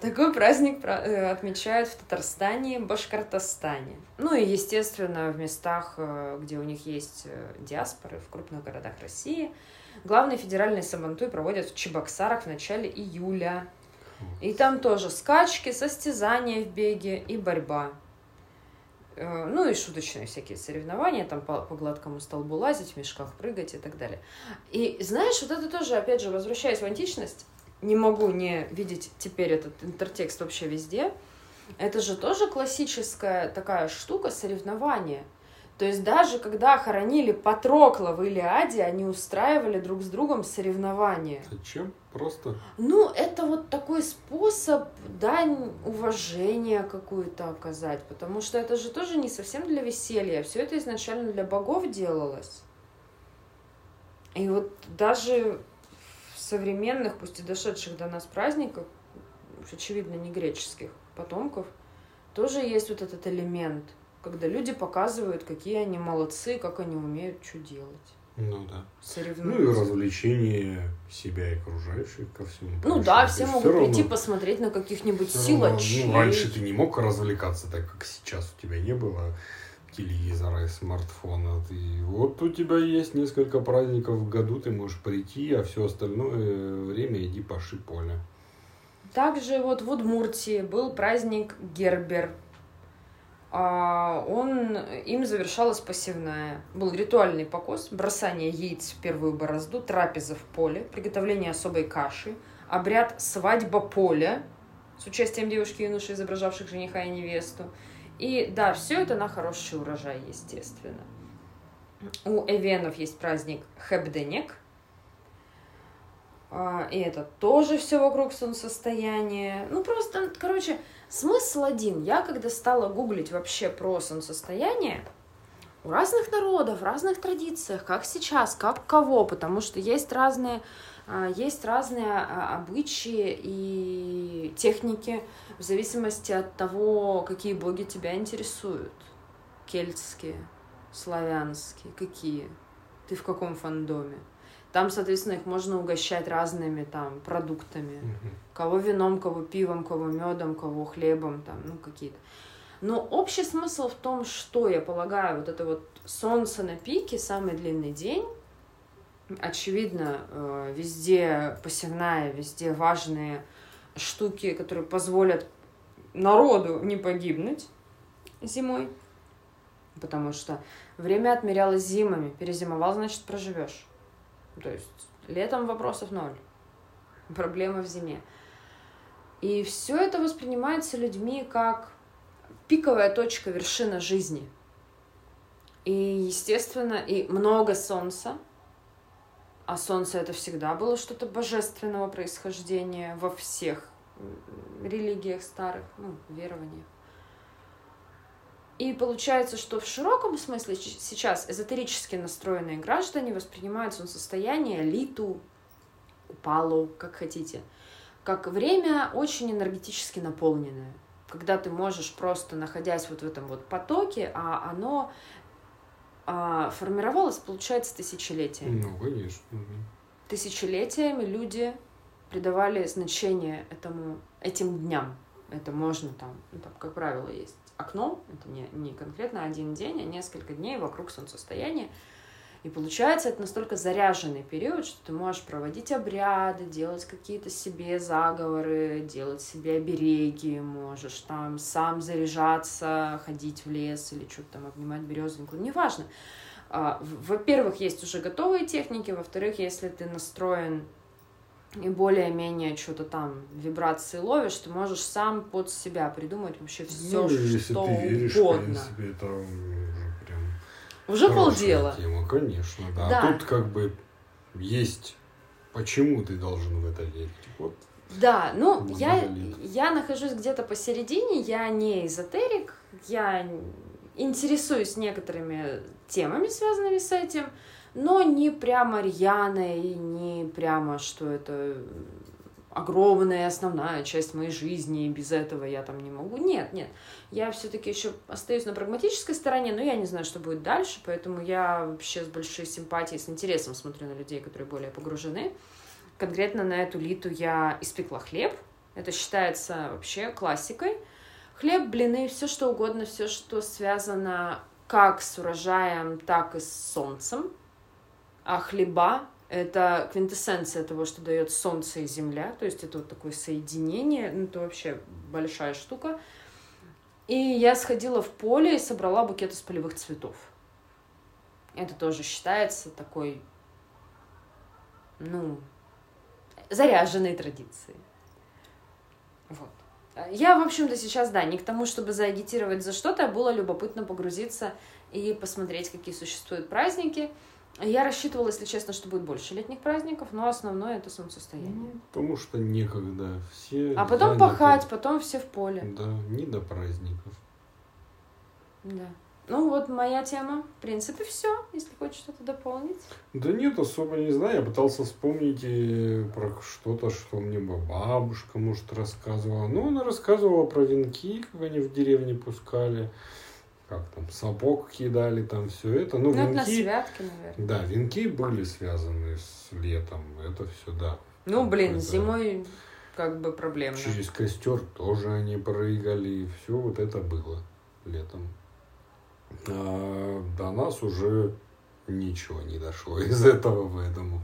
Такой праздник пра- э, отмечают в Татарстане, Башкортостане. Ну и, естественно, в местах, э, где у них есть э, диаспоры, в крупных городах России. Главный федеральный Сабантуй проводят в Чебоксарах в начале июля. И там тоже скачки, состязания в беге и борьба. Э, Ну и шуточные всякие соревнования, там по, по гладкому столбу лазить, в мешках прыгать и так далее. И знаешь, вот это тоже, опять же, возвращаясь в античность, не могу не видеть теперь этот интертекст вообще везде. Это же тоже классическая такая штука соревнования. То есть даже когда хоронили Патрокла в Илиаде, они устраивали друг с другом соревнования. Зачем? Просто Ну, это вот такой способ дань уважения какую-то оказать, потому что это же тоже не совсем для веселья, все это изначально для богов делалось. И вот даже в современных, пусть и дошедших до нас праздниках, очевидно, не греческих потомков, тоже есть вот этот элемент, когда люди показывают, какие они молодцы, как они умеют что делать. Ну да. Ну и Соревнуются. развлечение себя и окружающих ко всему. Ну прочему. да, все могут всё прийти равно- посмотреть на каких-нибудь равно, силачей. ну, раньше ты не мог развлекаться так, как сейчас. У тебя не было телевизора и смартфона. Ты, вот у тебя есть несколько праздников в году, ты можешь прийти, а все остальное время иди паши поле. Также вот в Удмуртии был праздник Гербер. А, Он, им завершалась посевная. Был ритуальный покос, бросание яиц в первую борозду, трапеза в поле, приготовление особой каши, обряд свадьба поля с участием девушки и юноши, изображавших жениха и невесту. И да, все это на хороший урожай, естественно. У эвенов есть праздник Хебденек, а, и это тоже все вокруг солнцестояния. Ну, просто, короче, смысл один. Я, когда стала гуглить вообще про солнцестояние, у разных народов, в разных традициях, как сейчас, как кого, потому что есть разные, а, есть разные а, обычаи и техники в зависимости от того, какие боги тебя интересуют. Кельтские, славянские, какие? Ты в каком фандоме? Там, соответственно, их можно угощать разными там продуктами. Кого вином, кого пивом, кого медом, кого хлебом, там, ну, какие-то. Но общий смысл в том, что, я полагаю, вот это вот солнце на пике, самый длинный день, очевидно, э, везде посевная, везде важные штуки, которые позволят народу не погибнуть зимой, потому что время отмерялось зимами, перезимовал, значит, проживешь. То есть летом вопросов ноль. Проблема в зиме. И все это воспринимается людьми как пиковая точка, вершина жизни. И, естественно, и много солнца. А солнце это всегда было что-то божественного происхождения во всех религиях старых, ну, верованиях. И получается, что в широком смысле сейчас эзотерически настроенные граждане воспринимают солнцестояние, литу, упалу, как хотите, как время очень энергетически наполненное. Когда ты можешь просто, находясь вот в этом вот потоке, а оно а, формировалось, получается, тысячелетиями. Ну, конечно. Тысячелетиями люди придавали значение этому, этим дням. Это можно там, ну, там, как правило, есть окно, это не, не конкретно один день, а несколько дней вокруг солнцестояния. И получается, это настолько заряженный период, что ты можешь проводить обряды, делать какие-то себе заговоры, делать себе обереги, можешь там сам заряжаться, ходить в лес или что-то там обнимать березоньку, неважно. А, во-первых, есть уже готовые техники, во-вторых, если ты настроен и более-менее что-то там вибрации ловишь, ты можешь сам под себя придумать вообще все, ну, что ты веришь, угодно. В принципе, это уже полдела. Тема, конечно, да. да. А тут как бы есть, почему ты должен в это верить. Вот. Да, ну, я, я нахожусь где-то посередине, я не эзотерик, я интересуюсь некоторыми темами, связанными с этим, но не прямо рьяно и не прямо, что это огромная основная часть моей жизни, и без этого я там не могу. Нет, нет. Я все-таки еще остаюсь на прагматической стороне, но я не знаю, что будет дальше, поэтому я вообще с большой симпатией, с интересом смотрю на людей, которые более погружены. Конкретно на эту литу я испекла хлеб. Это считается вообще классикой. Хлеб, блины, все что угодно, все, что связано как с урожаем, так и с солнцем. А хлеба это квинтэссенция того, что дает Солнце и Земля, то есть это вот такое соединение, ну, это вообще большая штука. И я сходила в поле и собрала букет из полевых цветов. Это тоже считается такой, ну, заряженной традицией. Вот. Я, в общем-то, сейчас, да, не к тому, чтобы заагитировать за что-то, а было любопытно погрузиться и посмотреть, какие существуют праздники – я рассчитывала, если честно, что будет больше летних праздников, но основное это солнцестояние. Ну, потому что некогда. Все а потом заняты. пахать, потом все в поле. Да, не до праздников. Да. Ну вот моя тема. В принципе, все, если хочешь что-то дополнить. Да нет, особо не знаю. Я пытался вспомнить э, про что-то, что мне бабушка, может, рассказывала. Ну, она рассказывала про венки, как они в деревне пускали как там, сапог кидали, там все это. Ну, ну венки, это на святки, наверное. Да, венки были связаны с летом, это все, да. Ну, блин, зимой как бы проблема. Через костер тоже они прыгали, все вот это было летом. А до нас уже ничего не дошло из этого, поэтому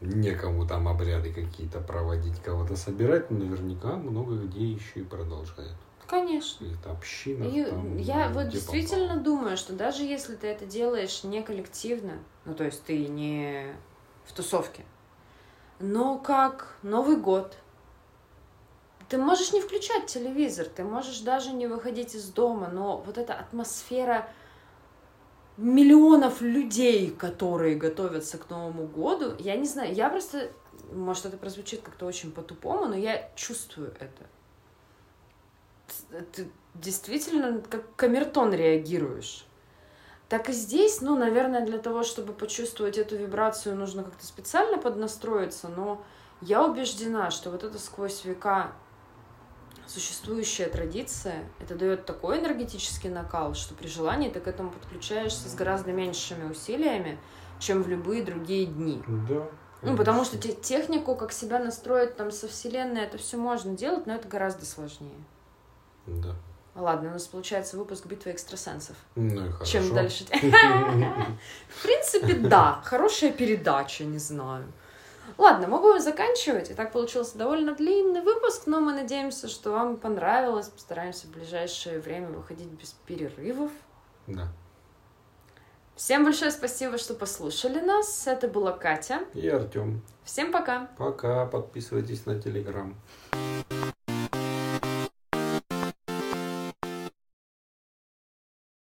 некому там обряды какие-то проводить, кого-то собирать, но наверняка много где еще и продолжают. Конечно. Каких-то общинах. И там, я вот действительно попало. думаю, что даже если ты это делаешь не коллективно, ну то есть ты не в тусовке, но как Новый год, ты можешь не включать телевизор, ты можешь даже не выходить из дома, но вот эта атмосфера миллионов людей, которые готовятся к Новому году, я не знаю, я просто, может, это прозвучит как-то очень по-тупому, но я чувствую это ты действительно как камертон реагируешь. Так и здесь, ну, наверное, для того, чтобы почувствовать эту вибрацию, нужно как-то специально поднастроиться, но я убеждена, что вот это сквозь века существующая традиция, это дает такой энергетический накал, что при желании ты к этому подключаешься с гораздо меньшими усилиями, чем в любые другие дни. Да. Ну, потому что технику, как себя настроить там со Вселенной, это все можно делать, но это гораздо сложнее. Да. Ладно, у нас получается выпуск битвы экстрасенсов. Ну и хорошо. Чем дальше? В принципе, да. Хорошая передача, не знаю. Ладно, мы будем заканчивать. И так получился довольно длинный выпуск, но мы надеемся, что вам понравилось. Постараемся в ближайшее время выходить без перерывов. Да. Всем большое спасибо, что послушали нас. Это была Катя. И Артем. Всем пока. Пока. Подписывайтесь на Телеграм.